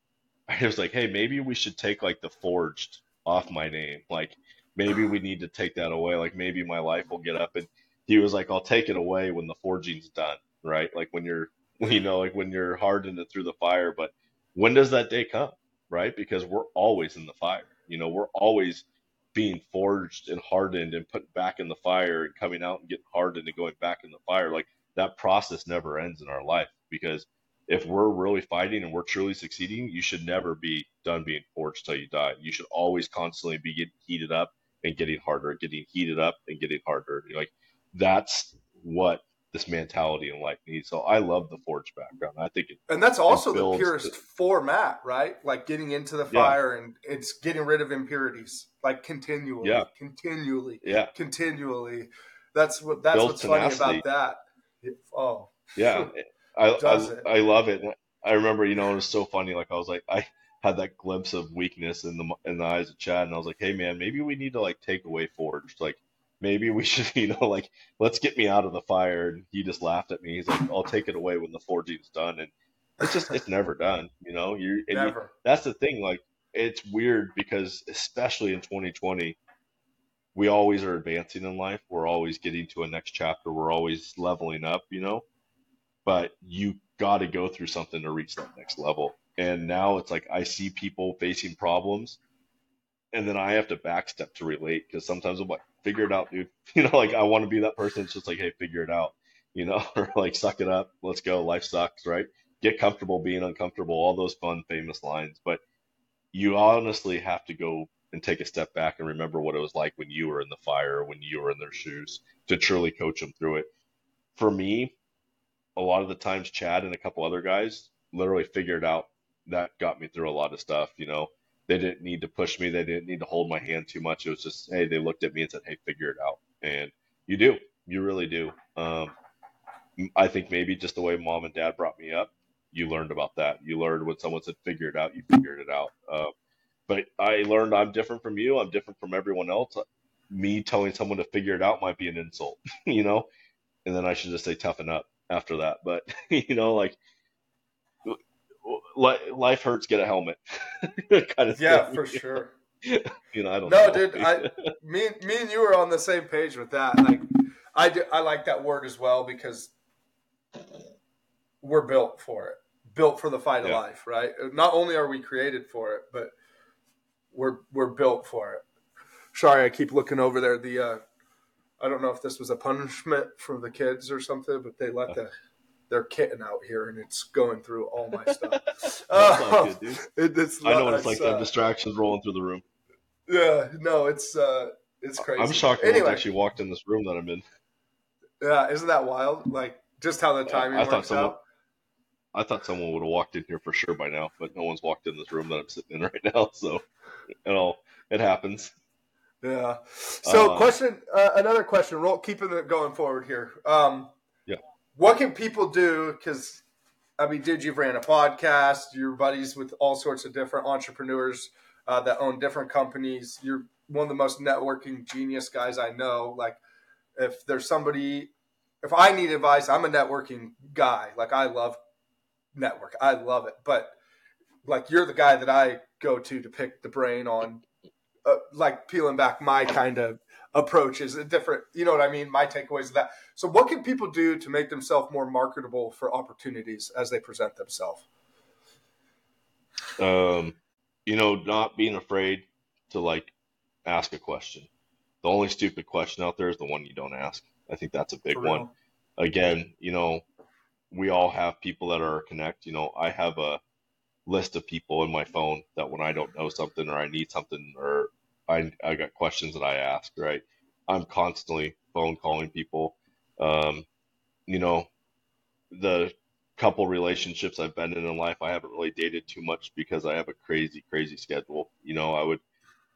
[SPEAKER 2] I was like, hey, maybe we should take like the Forged off my name, like maybe we need to take that away. Like maybe my life will get up. And he was like, I'll take it away when the forging's done, right? Like when you're, you know, like when you're hardened through the fire. But when does that day come, right? Because we're always in the fire. You know, we're always being forged and hardened and put back in the fire and coming out and getting hardened and going back in the fire. Like that process never ends in our life because if we're really fighting and we're truly succeeding, you should never be done being forged till you die. You should always constantly be getting heated up and getting harder, getting heated up and getting harder. You're like that's what this mentality in life needs. So I love the forge background. I think it,
[SPEAKER 1] and that's also the purest the, format, right? Like getting into the fire yeah. and it's getting rid of impurities, like continually, yeah. continually,
[SPEAKER 2] yeah,
[SPEAKER 1] continually. That's what that's what's tenacity. funny about that. oh,
[SPEAKER 2] yeah, I I, I love it. I remember, you know, it was so funny. Like I was like, I had that glimpse of weakness in the in the eyes of Chad, and I was like, hey man, maybe we need to like take away Forge, Like maybe we should, you know, like let's get me out of the fire. And he just laughed at me. He's like, I'll take it away when the forging's done. And it's just it's never done. You know, you never. You, that's the thing. Like it's weird because especially in 2020 we always are advancing in life. We're always getting to a next chapter. We're always leveling up, you know. But you got to go through something to reach that next level. And now it's like I see people facing problems, and then I have to backstep to relate because sometimes I'm like, figure it out, dude. You know, like I want to be that person. It's just like, hey, figure it out. You know, or like suck it up. Let's go. Life sucks, right? Get comfortable being uncomfortable. All those fun, famous lines. But you honestly have to go and take a step back and remember what it was like when you were in the fire, when you were in their shoes, to truly coach them through it. For me, a lot of the times, Chad and a couple other guys literally figured out that got me through a lot of stuff. You know, they didn't need to push me. They didn't need to hold my hand too much. It was just, hey, they looked at me and said, hey, figure it out. And you do. You really do. Um, I think maybe just the way mom and dad brought me up, you learned about that. You learned when someone said, figure it out, you figured it out. Uh, but I learned I'm different from you. I'm different from everyone else. Me telling someone to figure it out might be an insult, you know? And then I should just say, toughen up after that. But, you know, like, life hurts, get a helmet.
[SPEAKER 1] kind of yeah, thing. for sure.
[SPEAKER 2] you know, I don't.
[SPEAKER 1] No,
[SPEAKER 2] know.
[SPEAKER 1] dude, I, me, me and you are on the same page with that. Like, I do, I like that word as well because we're built for it, built for the fight yeah. of life, right? Not only are we created for it, but we're we're built for it. Sorry, I keep looking over there. The uh, I don't know if this was a punishment for the kids or something, but they let the kitten out here and it's going through all my stuff. uh,
[SPEAKER 2] good, it, I know what it's, like. Uh, distractions rolling through the room.
[SPEAKER 1] Yeah, no, it's uh, it's crazy.
[SPEAKER 2] I'm shocked no anyway, actually walked in this room that I'm in.
[SPEAKER 1] Yeah, isn't that wild? Like just how the timing I, I thought
[SPEAKER 2] someone,
[SPEAKER 1] out.
[SPEAKER 2] I thought someone would have walked in here for sure by now, but no one's walked in this room that I'm sitting in right now. So, you know, it happens.
[SPEAKER 1] Yeah. So, uh, question. Uh, another question. Roll, keeping it going forward here. Um, what can people do? Because I mean, dude, you've ran a podcast. You're buddies with all sorts of different entrepreneurs uh, that own different companies. You're one of the most networking genius guys I know. Like, if there's somebody, if I need advice, I'm a networking guy. Like, I love network. I love it. But like, you're the guy that I go to to pick the brain on, uh, like peeling back my kind of approach is a different you know what i mean? My takeaways of that. So what can people do to make themselves more marketable for opportunities as they present themselves?
[SPEAKER 2] Um you know not being afraid to like ask a question. The only stupid question out there is the one you don't ask. I think that's a big one. again you know we all have people that are connect. You know, I have a list of people in my phone that when I don't know something or I need something or I I got questions that I ask, right? I'm constantly phone calling people. Um, you know, the couple relationships I've been in in life, I haven't really dated too much because I have a crazy, crazy schedule. You know, I would,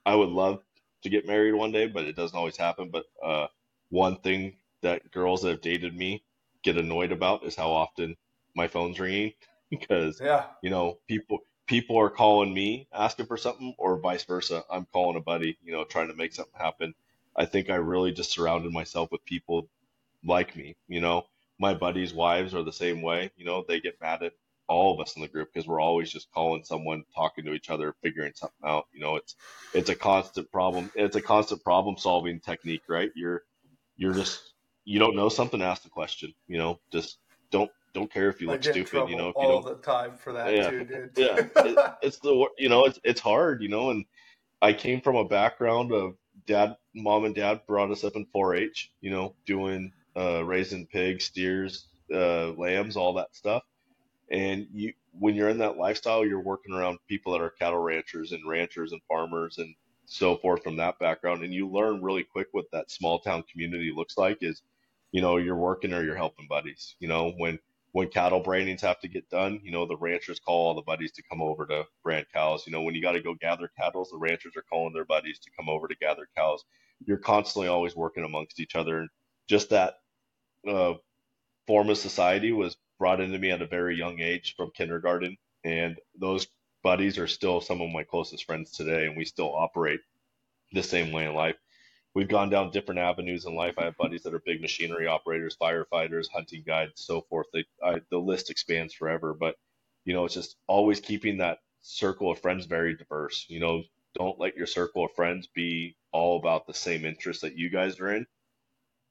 [SPEAKER 2] I would love to get married one day, but it doesn't always happen. But uh, one thing that girls that have dated me get annoyed about is how often my phone's ringing because
[SPEAKER 1] yeah,
[SPEAKER 2] you know people people are calling me asking for something or vice versa. I'm calling a buddy, you know, trying to make something happen. I think I really just surrounded myself with people like me, you know my buddies' wives are the same way. You know, they get mad at all of us in the group because we're always just calling someone, talking to each other, figuring something out. You know, it's it's a constant problem. It's a constant problem solving technique, right? You're you're just you don't know something, ask the question. You know, just don't don't care if you look stupid. You know, if
[SPEAKER 1] all
[SPEAKER 2] you
[SPEAKER 1] don't, the time for that
[SPEAKER 2] yeah,
[SPEAKER 1] too, dude.
[SPEAKER 2] yeah, it, it's the you know it's it's hard. You know, and I came from a background of dad, mom, and dad brought us up in 4-H. You know, doing uh, raising pigs, steers, uh, lambs, all that stuff. And you, when you're in that lifestyle, you're working around people that are cattle ranchers and ranchers and farmers and so forth from that background. And you learn really quick what that small town community looks like is, you know, you're working or you're helping buddies. You know, when when cattle brandings have to get done, you know, the ranchers call all the buddies to come over to brand cows. You know, when you got to go gather cattle, the ranchers are calling their buddies to come over to gather cows. You're constantly always working amongst each other. And just that uh, form of society was brought into me at a very young age from kindergarten, and those buddies are still some of my closest friends today, and we still operate the same way in life. We've gone down different avenues in life. I have buddies that are big machinery operators, firefighters, hunting guides, so forth. They, I, the list expands forever, but you know, it's just always keeping that circle of friends very diverse. You know, don't let your circle of friends be all about the same interests that you guys are in,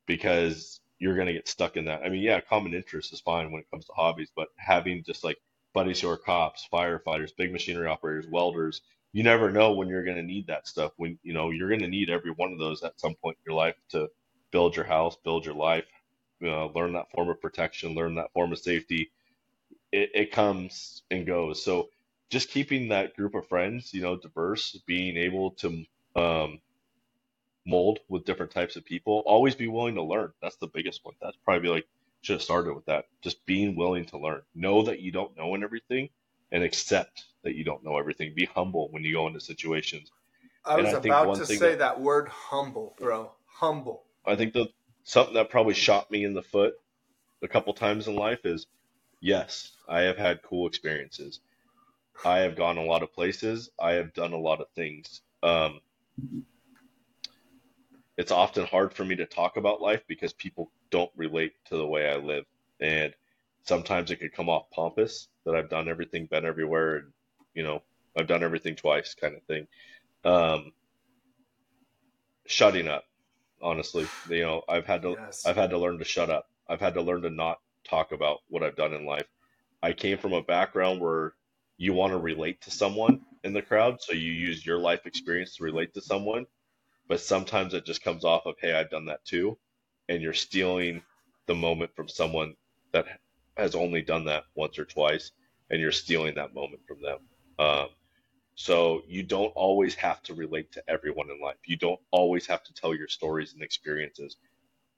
[SPEAKER 2] because you're going to get stuck in that. I mean, yeah, common interest is fine when it comes to hobbies, but having just like buddies who are cops, firefighters, big machinery operators, welders, you never know when you're going to need that stuff. When you know you're going to need every one of those at some point in your life to build your house, build your life, know, learn that form of protection, learn that form of safety. It, it comes and goes. So just keeping that group of friends, you know, diverse, being able to um, mold with different types of people. Always be willing to learn. That's the biggest one. That's probably like should have started with that. Just being willing to learn. Know that you don't know and everything and accept that you don't know everything. Be humble when you go into situations.
[SPEAKER 1] I was I about to say that, that word humble, bro. Humble.
[SPEAKER 2] I think the something that probably shot me in the foot a couple times in life is yes, I have had cool experiences. I have gone a lot of places. I have done a lot of things. Um, it's often hard for me to talk about life because people don't relate to the way I live. And sometimes it could come off pompous that I've done everything, been everywhere, and, you know, I've done everything twice kind of thing. Um, shutting up, honestly, you know, I've had to, yes. I've had to learn to shut up. I've had to learn to not talk about what I've done in life. I came from a background where you want to relate to someone in the crowd. So you use your life experience to relate to someone but sometimes it just comes off of hey i've done that too and you're stealing the moment from someone that has only done that once or twice and you're stealing that moment from them um, so you don't always have to relate to everyone in life you don't always have to tell your stories and experiences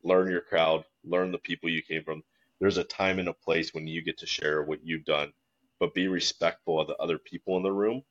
[SPEAKER 2] learn your crowd learn the people you came from there's a time and a place when you get to share what you've done but be respectful of the other people in the room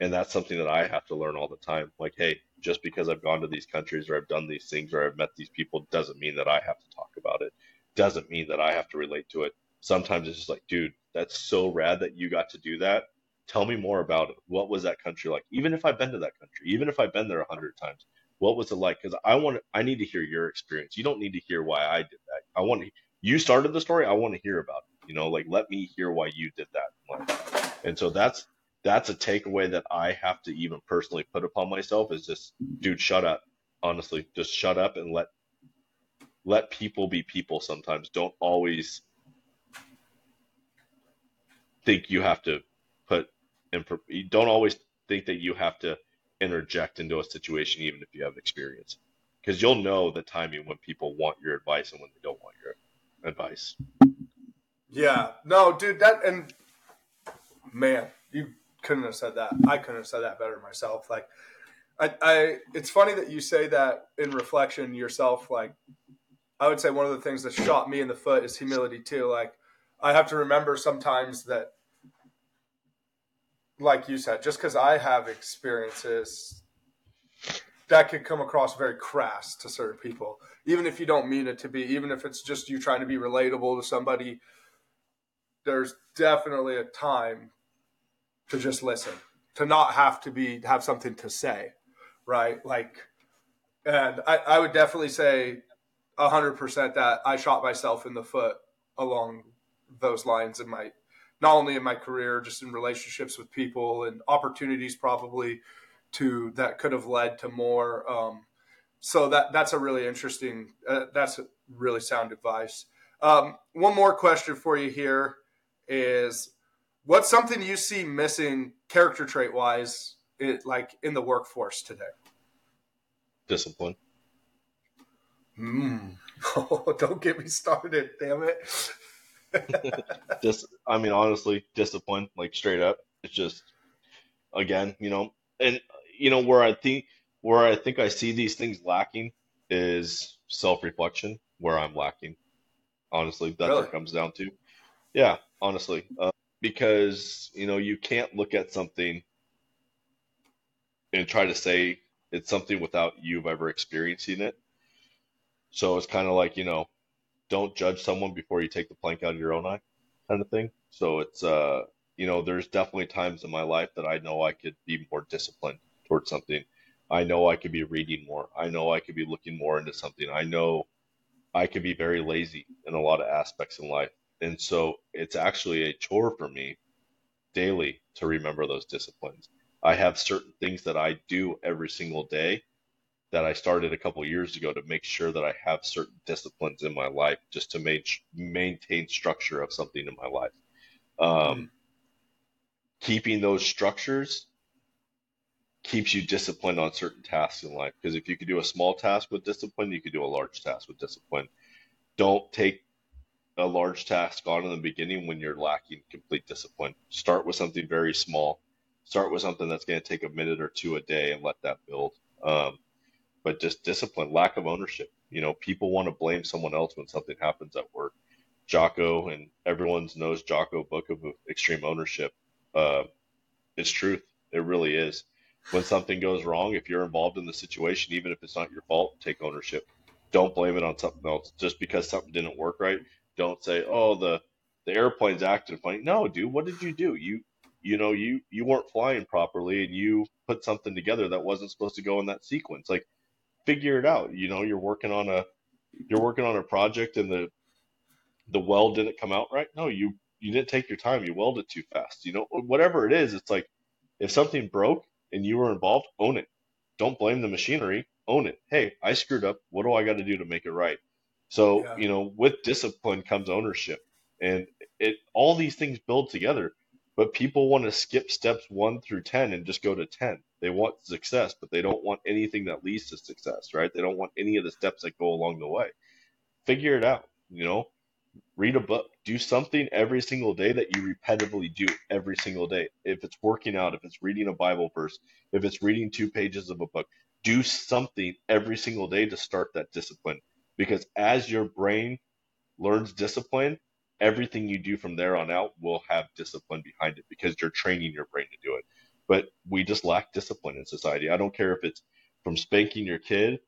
[SPEAKER 2] and that's something that I have to learn all the time. Like, hey, just because I've gone to these countries or I've done these things or I've met these people doesn't mean that I have to talk about it. Doesn't mean that I have to relate to it. Sometimes it's just like, dude, that's so rad that you got to do that. Tell me more about it. What was that country like? Even if I've been to that country, even if I've been there a hundred times, what was it like? Because I want, I need to hear your experience. You don't need to hear why I did that. I want. You started the story. I want to hear about it. You know, like let me hear why you did that. And so that's that's a takeaway that I have to even personally put upon myself is just, dude, shut up. Honestly, just shut up and let let people be people sometimes. Don't always think you have to and don't always think that you have to interject into a situation even if you have experience because you'll know the timing when people want your advice and when they don't want your advice
[SPEAKER 1] Yeah. No, dude, that and man, you couldn't have said that. I couldn't have said that better myself. Like I, I it's funny that you say that in reflection yourself, like I would say one of the things that shot me in the foot is humility too. Like I have to remember sometimes that like you said, just because I have experiences that could come across very crass to certain people, even if you don't mean it to be, even if it's just you trying to be relatable to somebody. There's definitely a time to just listen, to not have to be have something to say, right? Like, and I, I would definitely say hundred percent that I shot myself in the foot along those lines in my not only in my career, just in relationships with people and opportunities probably to that could have led to more. Um, so that that's a really interesting. Uh, that's really sound advice. Um, one more question for you here is what's something you see missing character trait wise, it, like in the workforce today?
[SPEAKER 2] Discipline.
[SPEAKER 1] Mm. Oh, don't get me started, damn it.
[SPEAKER 2] Just I mean honestly, discipline, like straight up. It's just again, you know, and you know where I think where I think I see these things lacking is self reflection. Where I'm lacking, honestly, that's really? what it comes down to. Yeah, honestly, uh, because you know you can't look at something and try to say it's something without you've ever experiencing it. So it's kind of like you know don't judge someone before you take the plank out of your own eye kind of thing. So it's uh you know, there's definitely times in my life that I know I could be more disciplined towards something. I know I could be reading more. I know I could be looking more into something. I know I could be very lazy in a lot of aspects in life. And so it's actually a chore for me daily to remember those disciplines. I have certain things that I do every single day that I started a couple years ago to make sure that I have certain disciplines in my life just to make, maintain structure of something in my life. Um, mm-hmm. Keeping those structures keeps you disciplined on certain tasks in life. Because if you could do a small task with discipline, you could do a large task with discipline. Don't take a large task on in the beginning when you're lacking complete discipline. Start with something very small. Start with something that's going to take a minute or two a day and let that build. Um, but just discipline, lack of ownership. You know, people want to blame someone else when something happens at work. Jocko and everyone knows Jocko book of extreme ownership. Uh, it's truth. It really is. When something goes wrong, if you're involved in the situation, even if it's not your fault, take ownership. Don't blame it on something else. Just because something didn't work right, don't say, "Oh, the the airplane's acting funny." No, dude, what did you do? You you know you you weren't flying properly, and you put something together that wasn't supposed to go in that sequence. Like figure it out. You know, you're working on a you're working on a project and the the weld didn't come out right. No, you you didn't take your time. You welded too fast. You know, whatever it is, it's like if something broke and you were involved, own it. Don't blame the machinery. Own it. Hey, I screwed up. What do I got to do to make it right? So, yeah. you know, with discipline comes ownership. And it all these things build together. But people want to skip steps one through 10 and just go to 10. They want success, but they don't want anything that leads to success, right? They don't want any of the steps that go along the way. Figure it out, you know? Read a book, do something every single day that you repetitively do every single day. If it's working out, if it's reading a Bible verse, if it's reading two pages of a book, do something every single day to start that discipline. Because as your brain learns discipline, everything you do from there on out will have discipline behind it because you're training your brain to do it. But we just lack discipline in society. I don't care if it's from spanking your kid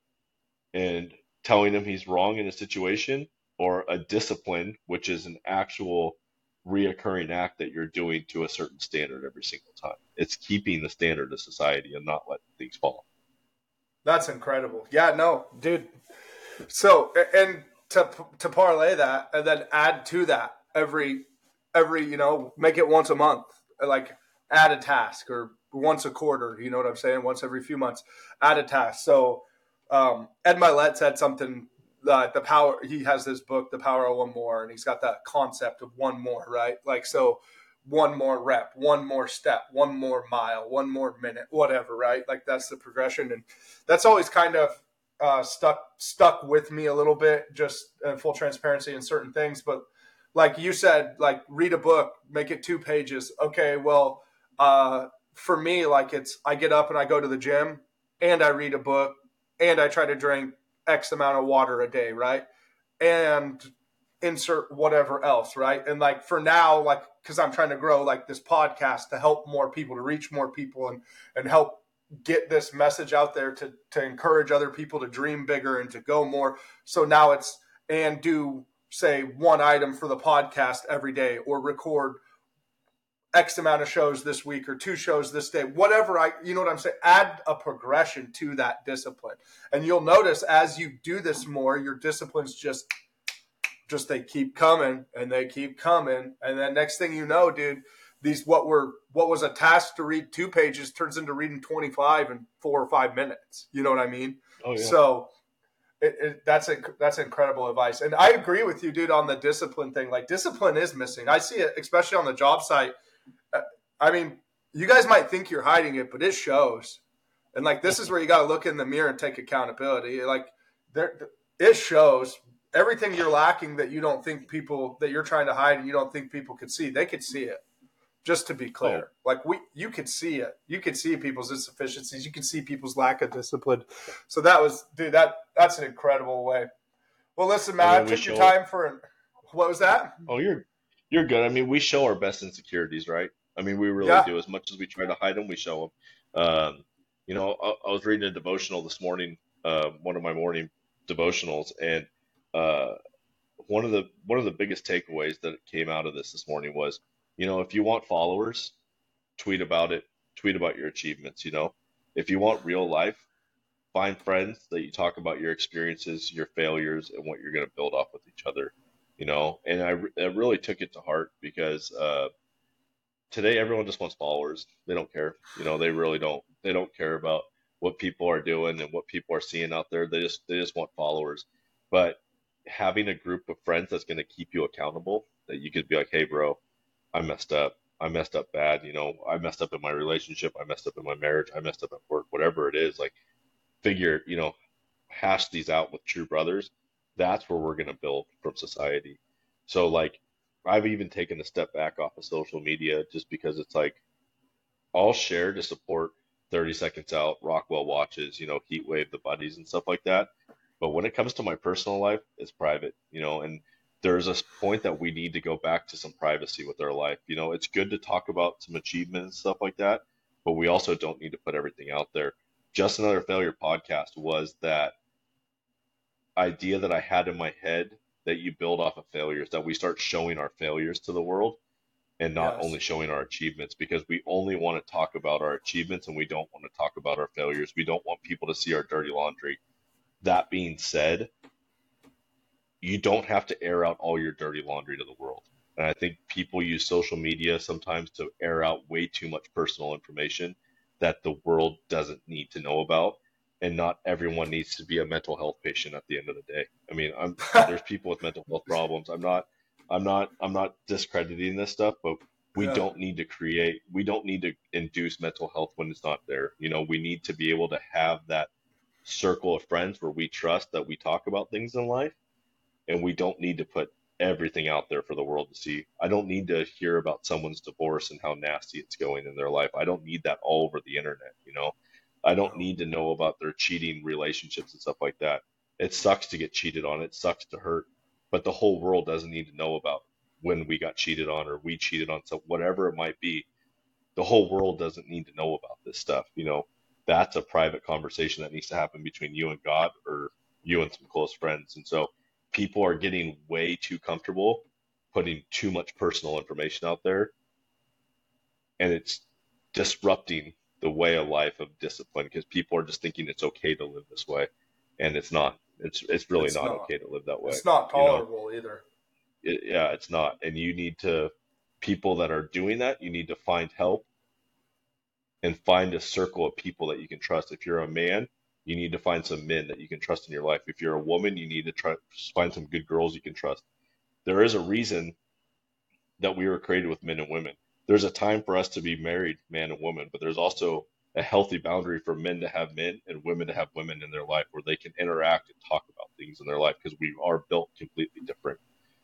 [SPEAKER 2] and telling him he's wrong in a situation or a discipline, which is an actual reoccurring act that you're doing to a certain standard every single time. It's keeping the standard of society and not letting things fall.
[SPEAKER 1] That's incredible. Yeah, no, dude. So, and to to parlay that and then add to that every every you know make it once a month like add a task or once a quarter you know what i'm saying? Once every few months add a task. So um, ed Mylett said something that the power he has this book the power of one more and he's got that concept of one more right? Like so one more rep one more step one more mile one more minute whatever right? Like that's the progression and that's always kind of uh, stuck stuck with me a little bit, just uh, full transparency in certain things. But like you said, like read a book, make it two pages. Okay, well, uh, for me, like it's I get up and I go to the gym and I read a book and I try to drink X amount of water a day, right? And insert whatever else, right? And like for now, like because I'm trying to grow like this podcast to help more people, to reach more people, and and help get this message out there to to encourage other people to dream bigger and to go more. So now it's and do say one item for the podcast every day or record X amount of shows this week or two shows this day, whatever I, you know what I'm saying? Add a progression to that discipline. And you'll notice as you do this more, your disciplines just, just they keep coming and they keep coming. And then next thing you know, dude, these, what were, what was a task to read two pages turns into reading 25 in four or five minutes. You know what I mean? Oh, yeah. So it, it, that's a, that's incredible advice. And I agree with you, dude, on the discipline thing. Like discipline is missing. I see it, especially on the job site uh, I mean, you guys might think you're hiding it, but it shows. And like this is where you got to look in the mirror and take accountability. Like there, it shows everything you're lacking that you don't think people that you're trying to hide and you don't think people could see. They could see it. Just to be clear, oh. like we, you could see it. You could see people's insufficiencies. You could see people's lack of discipline. So that was, dude. That that's an incredible way. Well, listen, Matt, took your time for. What was that?
[SPEAKER 2] Oh, you're you're good. I mean, we show our best insecurities, right? I mean, we really yeah. do. As much as we try to hide them, we show them. Um, you know, I, I, was reading a devotional this morning, uh, one of my morning devotionals, and uh, one of the one of the biggest takeaways that came out of this this morning was, you know, if you want followers, tweet about it. Tweet about your achievements. You know, if you want real life, find friends that you talk about your experiences, your failures, and what you're going to build off with each other. You know, and I, I really took it to heart because uh, today everyone just wants followers. They don't care. You know, they really don't. They don't care about what people are doing and what people are seeing out there. They just they just want followers. But having a group of friends that's going to keep you accountable, that you could be like, "Hey, bro, I messed up. I messed up bad. You know, I messed up in my relationship. I messed up in my marriage. I messed up at work. Whatever it is, like, figure, you know, hash these out with true brothers. That's where we're going to build from society. So, like, I've even taken a step back off of social media just because it's like I'll share to support 30 seconds out, Rockwell watches, you know, Heat Wave, the buddies and stuff like that. But when it comes to my personal life, it's private, you know, and there's a point that we need to go back to some privacy with our life. You know, it's good to talk about some achievements and stuff like that, but we also don't need to put everything out there. Just Another Failure podcast was that idea that I had in my head that you build off of failures, that we start showing our failures to the world and not yes. only showing our achievements because we only want to talk about our achievements and we don't want to talk about our failures. We don't want people to see our dirty laundry. That being said, you don't have to air out all your dirty laundry to the world. And I think people use social media sometimes to air out way too much personal information that the world doesn't need to know about and not everyone needs to be a mental health patient at the end of the day. I mean, I'm, there's people with mental health problems. I'm not, I'm not, I'm not discrediting this stuff, but we yeah. don't need to create, we don't need to induce mental health when it's not there. You know, we need to be able to have that circle of friends where we trust that we talk about things in life, and we don't need to put everything out there for the world to see. I don't need to hear about someone's divorce and how nasty it's going in their life. I don't need that all over the internet. You know I don't need to know about their cheating relationships and stuff like that. It sucks to get cheated on. It sucks to hurt, but the whole world doesn't need to know about when we got cheated on or we cheated on so whatever it might be. The whole world doesn't need to know about this stuff. You know, that's a private conversation that needs to happen between you and God or you and some close friends. And so people are getting way too comfortable putting too much personal information out there and it's disrupting the way of life of discipline because people are just thinking it's okay to live this way, and it's not. It's it's really it's not, not, okay to live that way.
[SPEAKER 1] It's not tolerable you know? either.
[SPEAKER 2] It, yeah, it's not, and you need to people that are doing that. You need to find help and find a circle of people that you can trust. If you're a man, you need to find some men that you can trust in your life. If you're a woman, you need to try find some good girls you can trust. There is a reason that we were created with men and women there's a time for us to be married, man and woman, but there's also a healthy boundary for men to have men and women to have women in their life where they can interact and talk about things in their life because we are built completely different.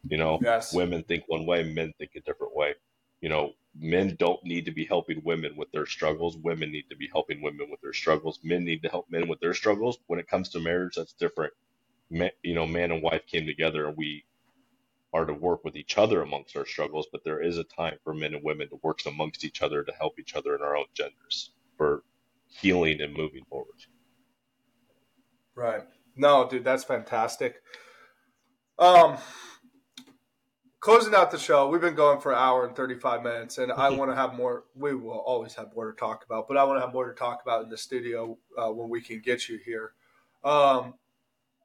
[SPEAKER 2] You know,
[SPEAKER 1] yes.
[SPEAKER 2] women think one way, men think a different way. You know, men don't need to be helping women with their struggles. Women need to be helping women with their struggles. Men need to help men with their struggles. When it comes to marriage, that's different. Man, you know, man and wife came together and we are to work with each other amongst our struggles, but there is a time for men and women to work amongst each other to help each other in our own genders for healing and moving forward.
[SPEAKER 1] Right. No, dude, that's fantastic. Um, closing out the show, we've been going for an hour and 35 minutes, and I want to have more. We will always have more to talk about, but I want to have more to talk about in the studio uh, when we can get you here. Um,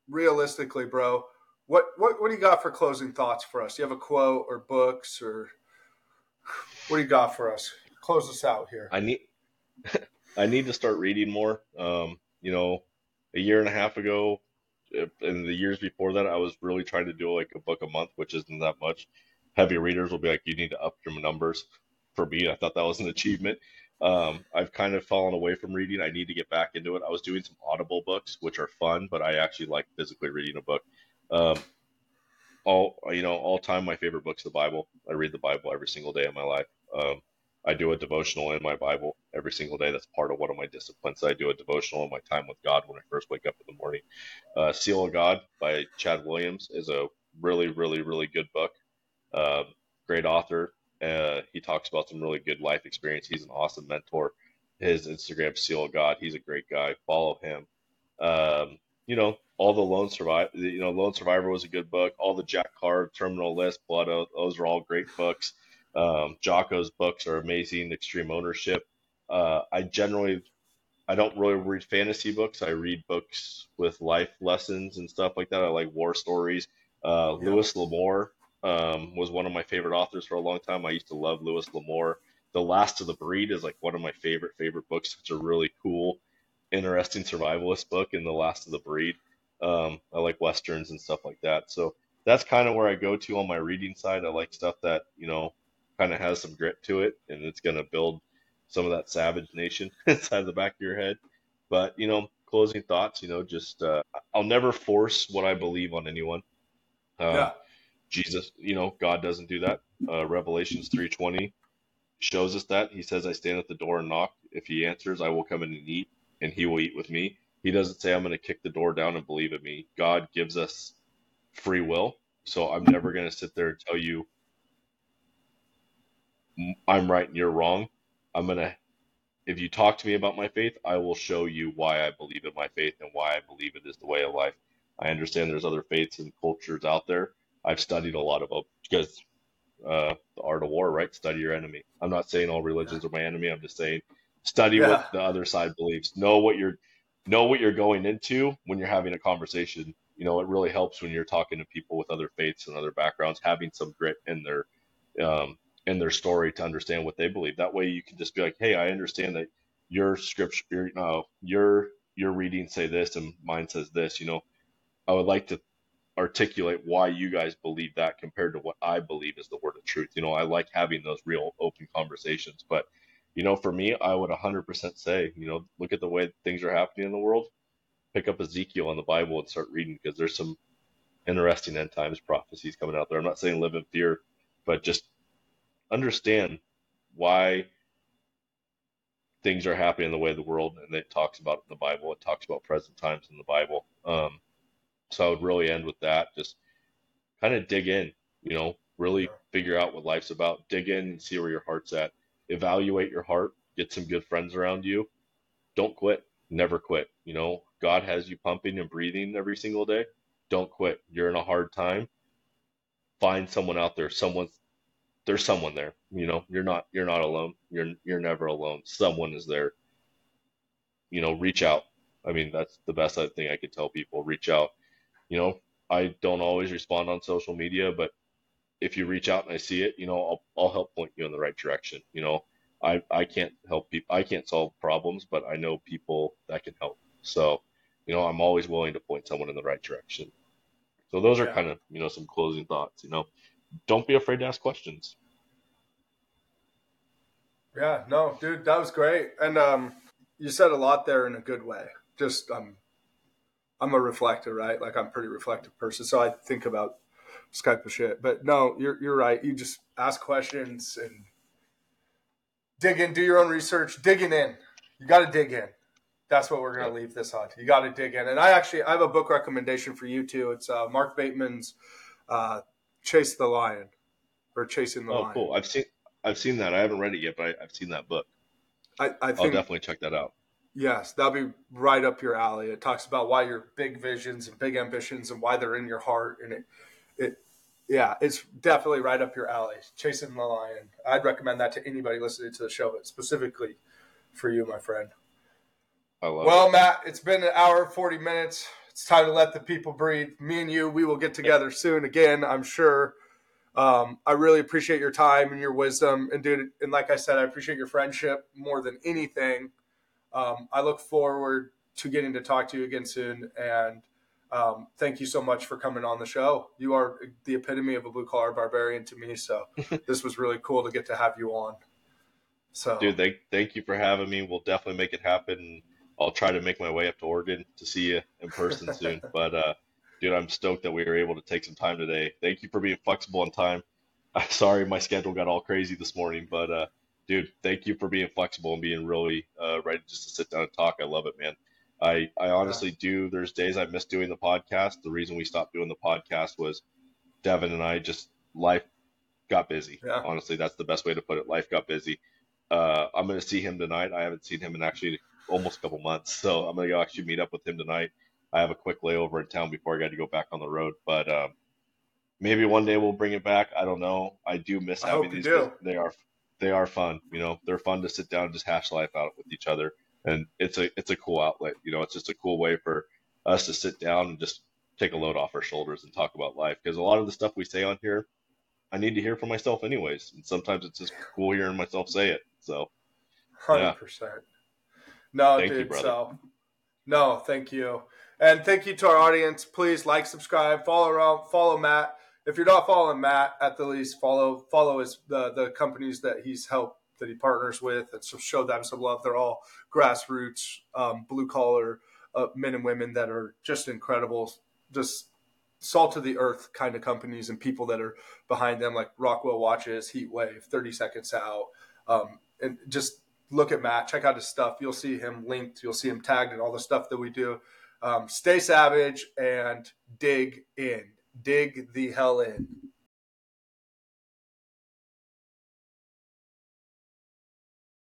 [SPEAKER 1] realistically, bro, what, what what do you got for closing thoughts for us? Do you have a quote or books or what do you got for us? Close us out here.
[SPEAKER 2] I need I need to start reading more. Um, you know, a year and a half ago, in the years before that, I was really trying to do like a book a month, which isn't that much. Heavy readers will be like, you need to up your numbers. For me, I thought that was an achievement. Um, I've kind of fallen away from reading. I need to get back into it. I was doing some Audible books, which are fun, but I actually like physically reading a book. Um, all you know, all time, my favorite book's the Bible. I read the Bible every single day of my life. Um, I do a devotional in my Bible every single day. That's part of one of my disciplines. I do a devotional in my time with God when I first wake up in the morning. Uh, Seal of God by Chad Williams is a really, really, really good book. Uh, great author. Uh, he talks about some really good life experience. He's an awesome mentor. His Instagram, Seal of God. He's a great guy. Follow him. Um, you know, all the Lone Survivor. You know, Lone Survivor was a good book. All the Jack Carr, Terminal List, Blood Oath. Those are all great books. Um, Jocko's books are amazing. Extreme Ownership. Uh, I generally, I don't really read fantasy books. I read books with life lessons and stuff like that. I like war stories. Uh, yeah. Louis L'Amour um, was one of my favorite authors for a long time. I used to love Louis L'Amour. The Last of the Breed is like one of my favorite favorite books. It's a really cool, interesting survivalist book in The Last of the Breed. Um, I like westerns and stuff like that. So that's kind of where I go to on my reading side. I like stuff that you know kind of has some grit to it, and it's going to build some of that savage nation inside the back of your head. But you know, closing thoughts. You know, just uh, I'll never force what I believe on anyone. Uh, yeah. Jesus, you know, God doesn't do that. Uh, Revelations three twenty shows us that He says, "I stand at the door and knock. If He answers, I will come in and eat, and He will eat with me." He doesn't say, "I'm going to kick the door down and believe in me." God gives us free will, so I'm never going to sit there and tell you I'm right and you're wrong. I'm going to, if you talk to me about my faith, I will show you why I believe in my faith and why I believe it is the way of life. I understand there's other faiths and cultures out there. I've studied a lot of them because uh, the art of war, right? Study your enemy. I'm not saying all religions are my enemy. I'm just saying study yeah. what the other side believes. Know what you're know what you're going into when you're having a conversation. You know, it really helps when you're talking to people with other faiths and other backgrounds, having some grit in their um, in their story to understand what they believe. That way, you can just be like, "Hey, I understand that your scripture, your uh, your your reading say this and mine says this." You know, I would like to articulate why you guys believe that compared to what I believe is the word of truth. You know, I like having those real open conversations, but you know, for me, I would 100% say, you know, look at the way things are happening in the world. Pick up Ezekiel in the Bible and start reading because there's some interesting end times prophecies coming out there. I'm not saying live in fear, but just understand why things are happening in the way of the world and it talks about it in the bible. It talks about present times in the bible. Um, so i would really end with that. Just kind of dig in you know really figure out what life's about. Dig in and see where your heart's at. Evaluate your heart. Get some good friends around you. Don't quit. Never quit. You know god has you pumping and breathing every single day. Don't quit. You're in a hard time. Find someone out there someone's there's someone there. You know, you're not you're not alone. You're you're never alone. Someone is there. You know, reach out. I mean, that's the best thing I could tell people. Reach out. You know, I don't always respond on social media, but if you reach out and I see it, you know, I'll I'll help point you in the right direction. You know, I I can't help people. I can't solve problems, but I know people that can help. So, you know, I'm always willing to point someone in the right direction. So those are yeah. kind of you know some closing thoughts. You know, don't be afraid to ask questions.
[SPEAKER 1] Yeah, no, dude, that was great. And um, you said a lot there in a good way. Just um, I'm a reflector, right? Like I'm a pretty reflective person, so I think about Skype of shit. But no, you're you're right. You just ask questions and dig in, do your own research, digging in. You got to dig in. That's what we're going to leave this on. You got to dig in. And I actually I have a book recommendation for you too. It's uh, Mark Batterson's uh, Chase the Lion or Chasing the
[SPEAKER 2] oh,
[SPEAKER 1] Lion.
[SPEAKER 2] cool. I've seen I've seen that. I haven't read it yet, but I, have seen that book.
[SPEAKER 1] I, I
[SPEAKER 2] think, I'll definitely check that out.
[SPEAKER 1] Yes, that'll be right up your alley. It talks about why your big visions and big ambitions and why they're in your heart, and it, it, yeah, it's definitely right up your alley. Chasing the Lion. I'd recommend that to anybody listening to the show, but specifically for you, my friend.
[SPEAKER 2] I love
[SPEAKER 1] well,
[SPEAKER 2] it.
[SPEAKER 1] Matt, it's been an hour forty minutes. It's time to let the people breathe. Me and you, we will get together soon again. I'm sure. Um, I really appreciate your time and your wisdom, and dude, and like I said, I appreciate your friendship more than anything. Um, I look forward to getting to talk to you again soon, and um, thank you so much for coming on the show. You are the epitome of a blue collar barbarian to me, so this was really cool to get to have you on. So,
[SPEAKER 2] dude, thank thank you for having me. We'll definitely make it happen. I'll try to make my way up to Oregon to see you in person soon. But uh, dude, I'm stoked that we were able to take some time today. Thank you for being flexible on time. I'm sorry my schedule got all crazy this morning, but uh, dude, thank you for being flexible and being really uh, ready just to sit down and talk. I love it, man. I, I honestly do. There's days I miss doing the podcast. The reason we stopped doing the podcast was Devin and I just life got busy. Yeah. Honestly, that's the best way to put it. Life got busy. Uh, I'm going to see him tonight. I haven't seen him in actually almost a couple months, so I'm to go actually meet up with him tonight. I have a quick layover in town before I got to go back on the road, but um, maybe one day we'll bring it back. I don't know. I do miss I having these. They are they are fun. You know, they're fun to sit down and just hash life out with each other, and it's a it's a cool outlet. You know, it's just a cool way for us to sit down and just take a load off our shoulders and talk about life. Because a lot of the stuff we say on here, I need to hear from myself anyways, and sometimes it's just cool hearing myself say it. So,
[SPEAKER 1] hundred yeah. percent. No, thank dude. You, so, no, thank you, and thank you to our audience. Please like, subscribe, follow around, follow Matt if you're not following Matt, at the least follow follow his the the companies that he's helped that he partners with, and so show them some love. They're all grassroots, um, blue collar uh, men and women that are just incredible, just salt of the earth kind of companies and people that are behind them, like Rockwell Watches, Heat Wave, Thirty Seconds Out, um, and just look at Matt, check out his stuff. You'll see him linked, you'll see him tagged in all the stuff that we do. Um, stay savage and dig in dig the hell in.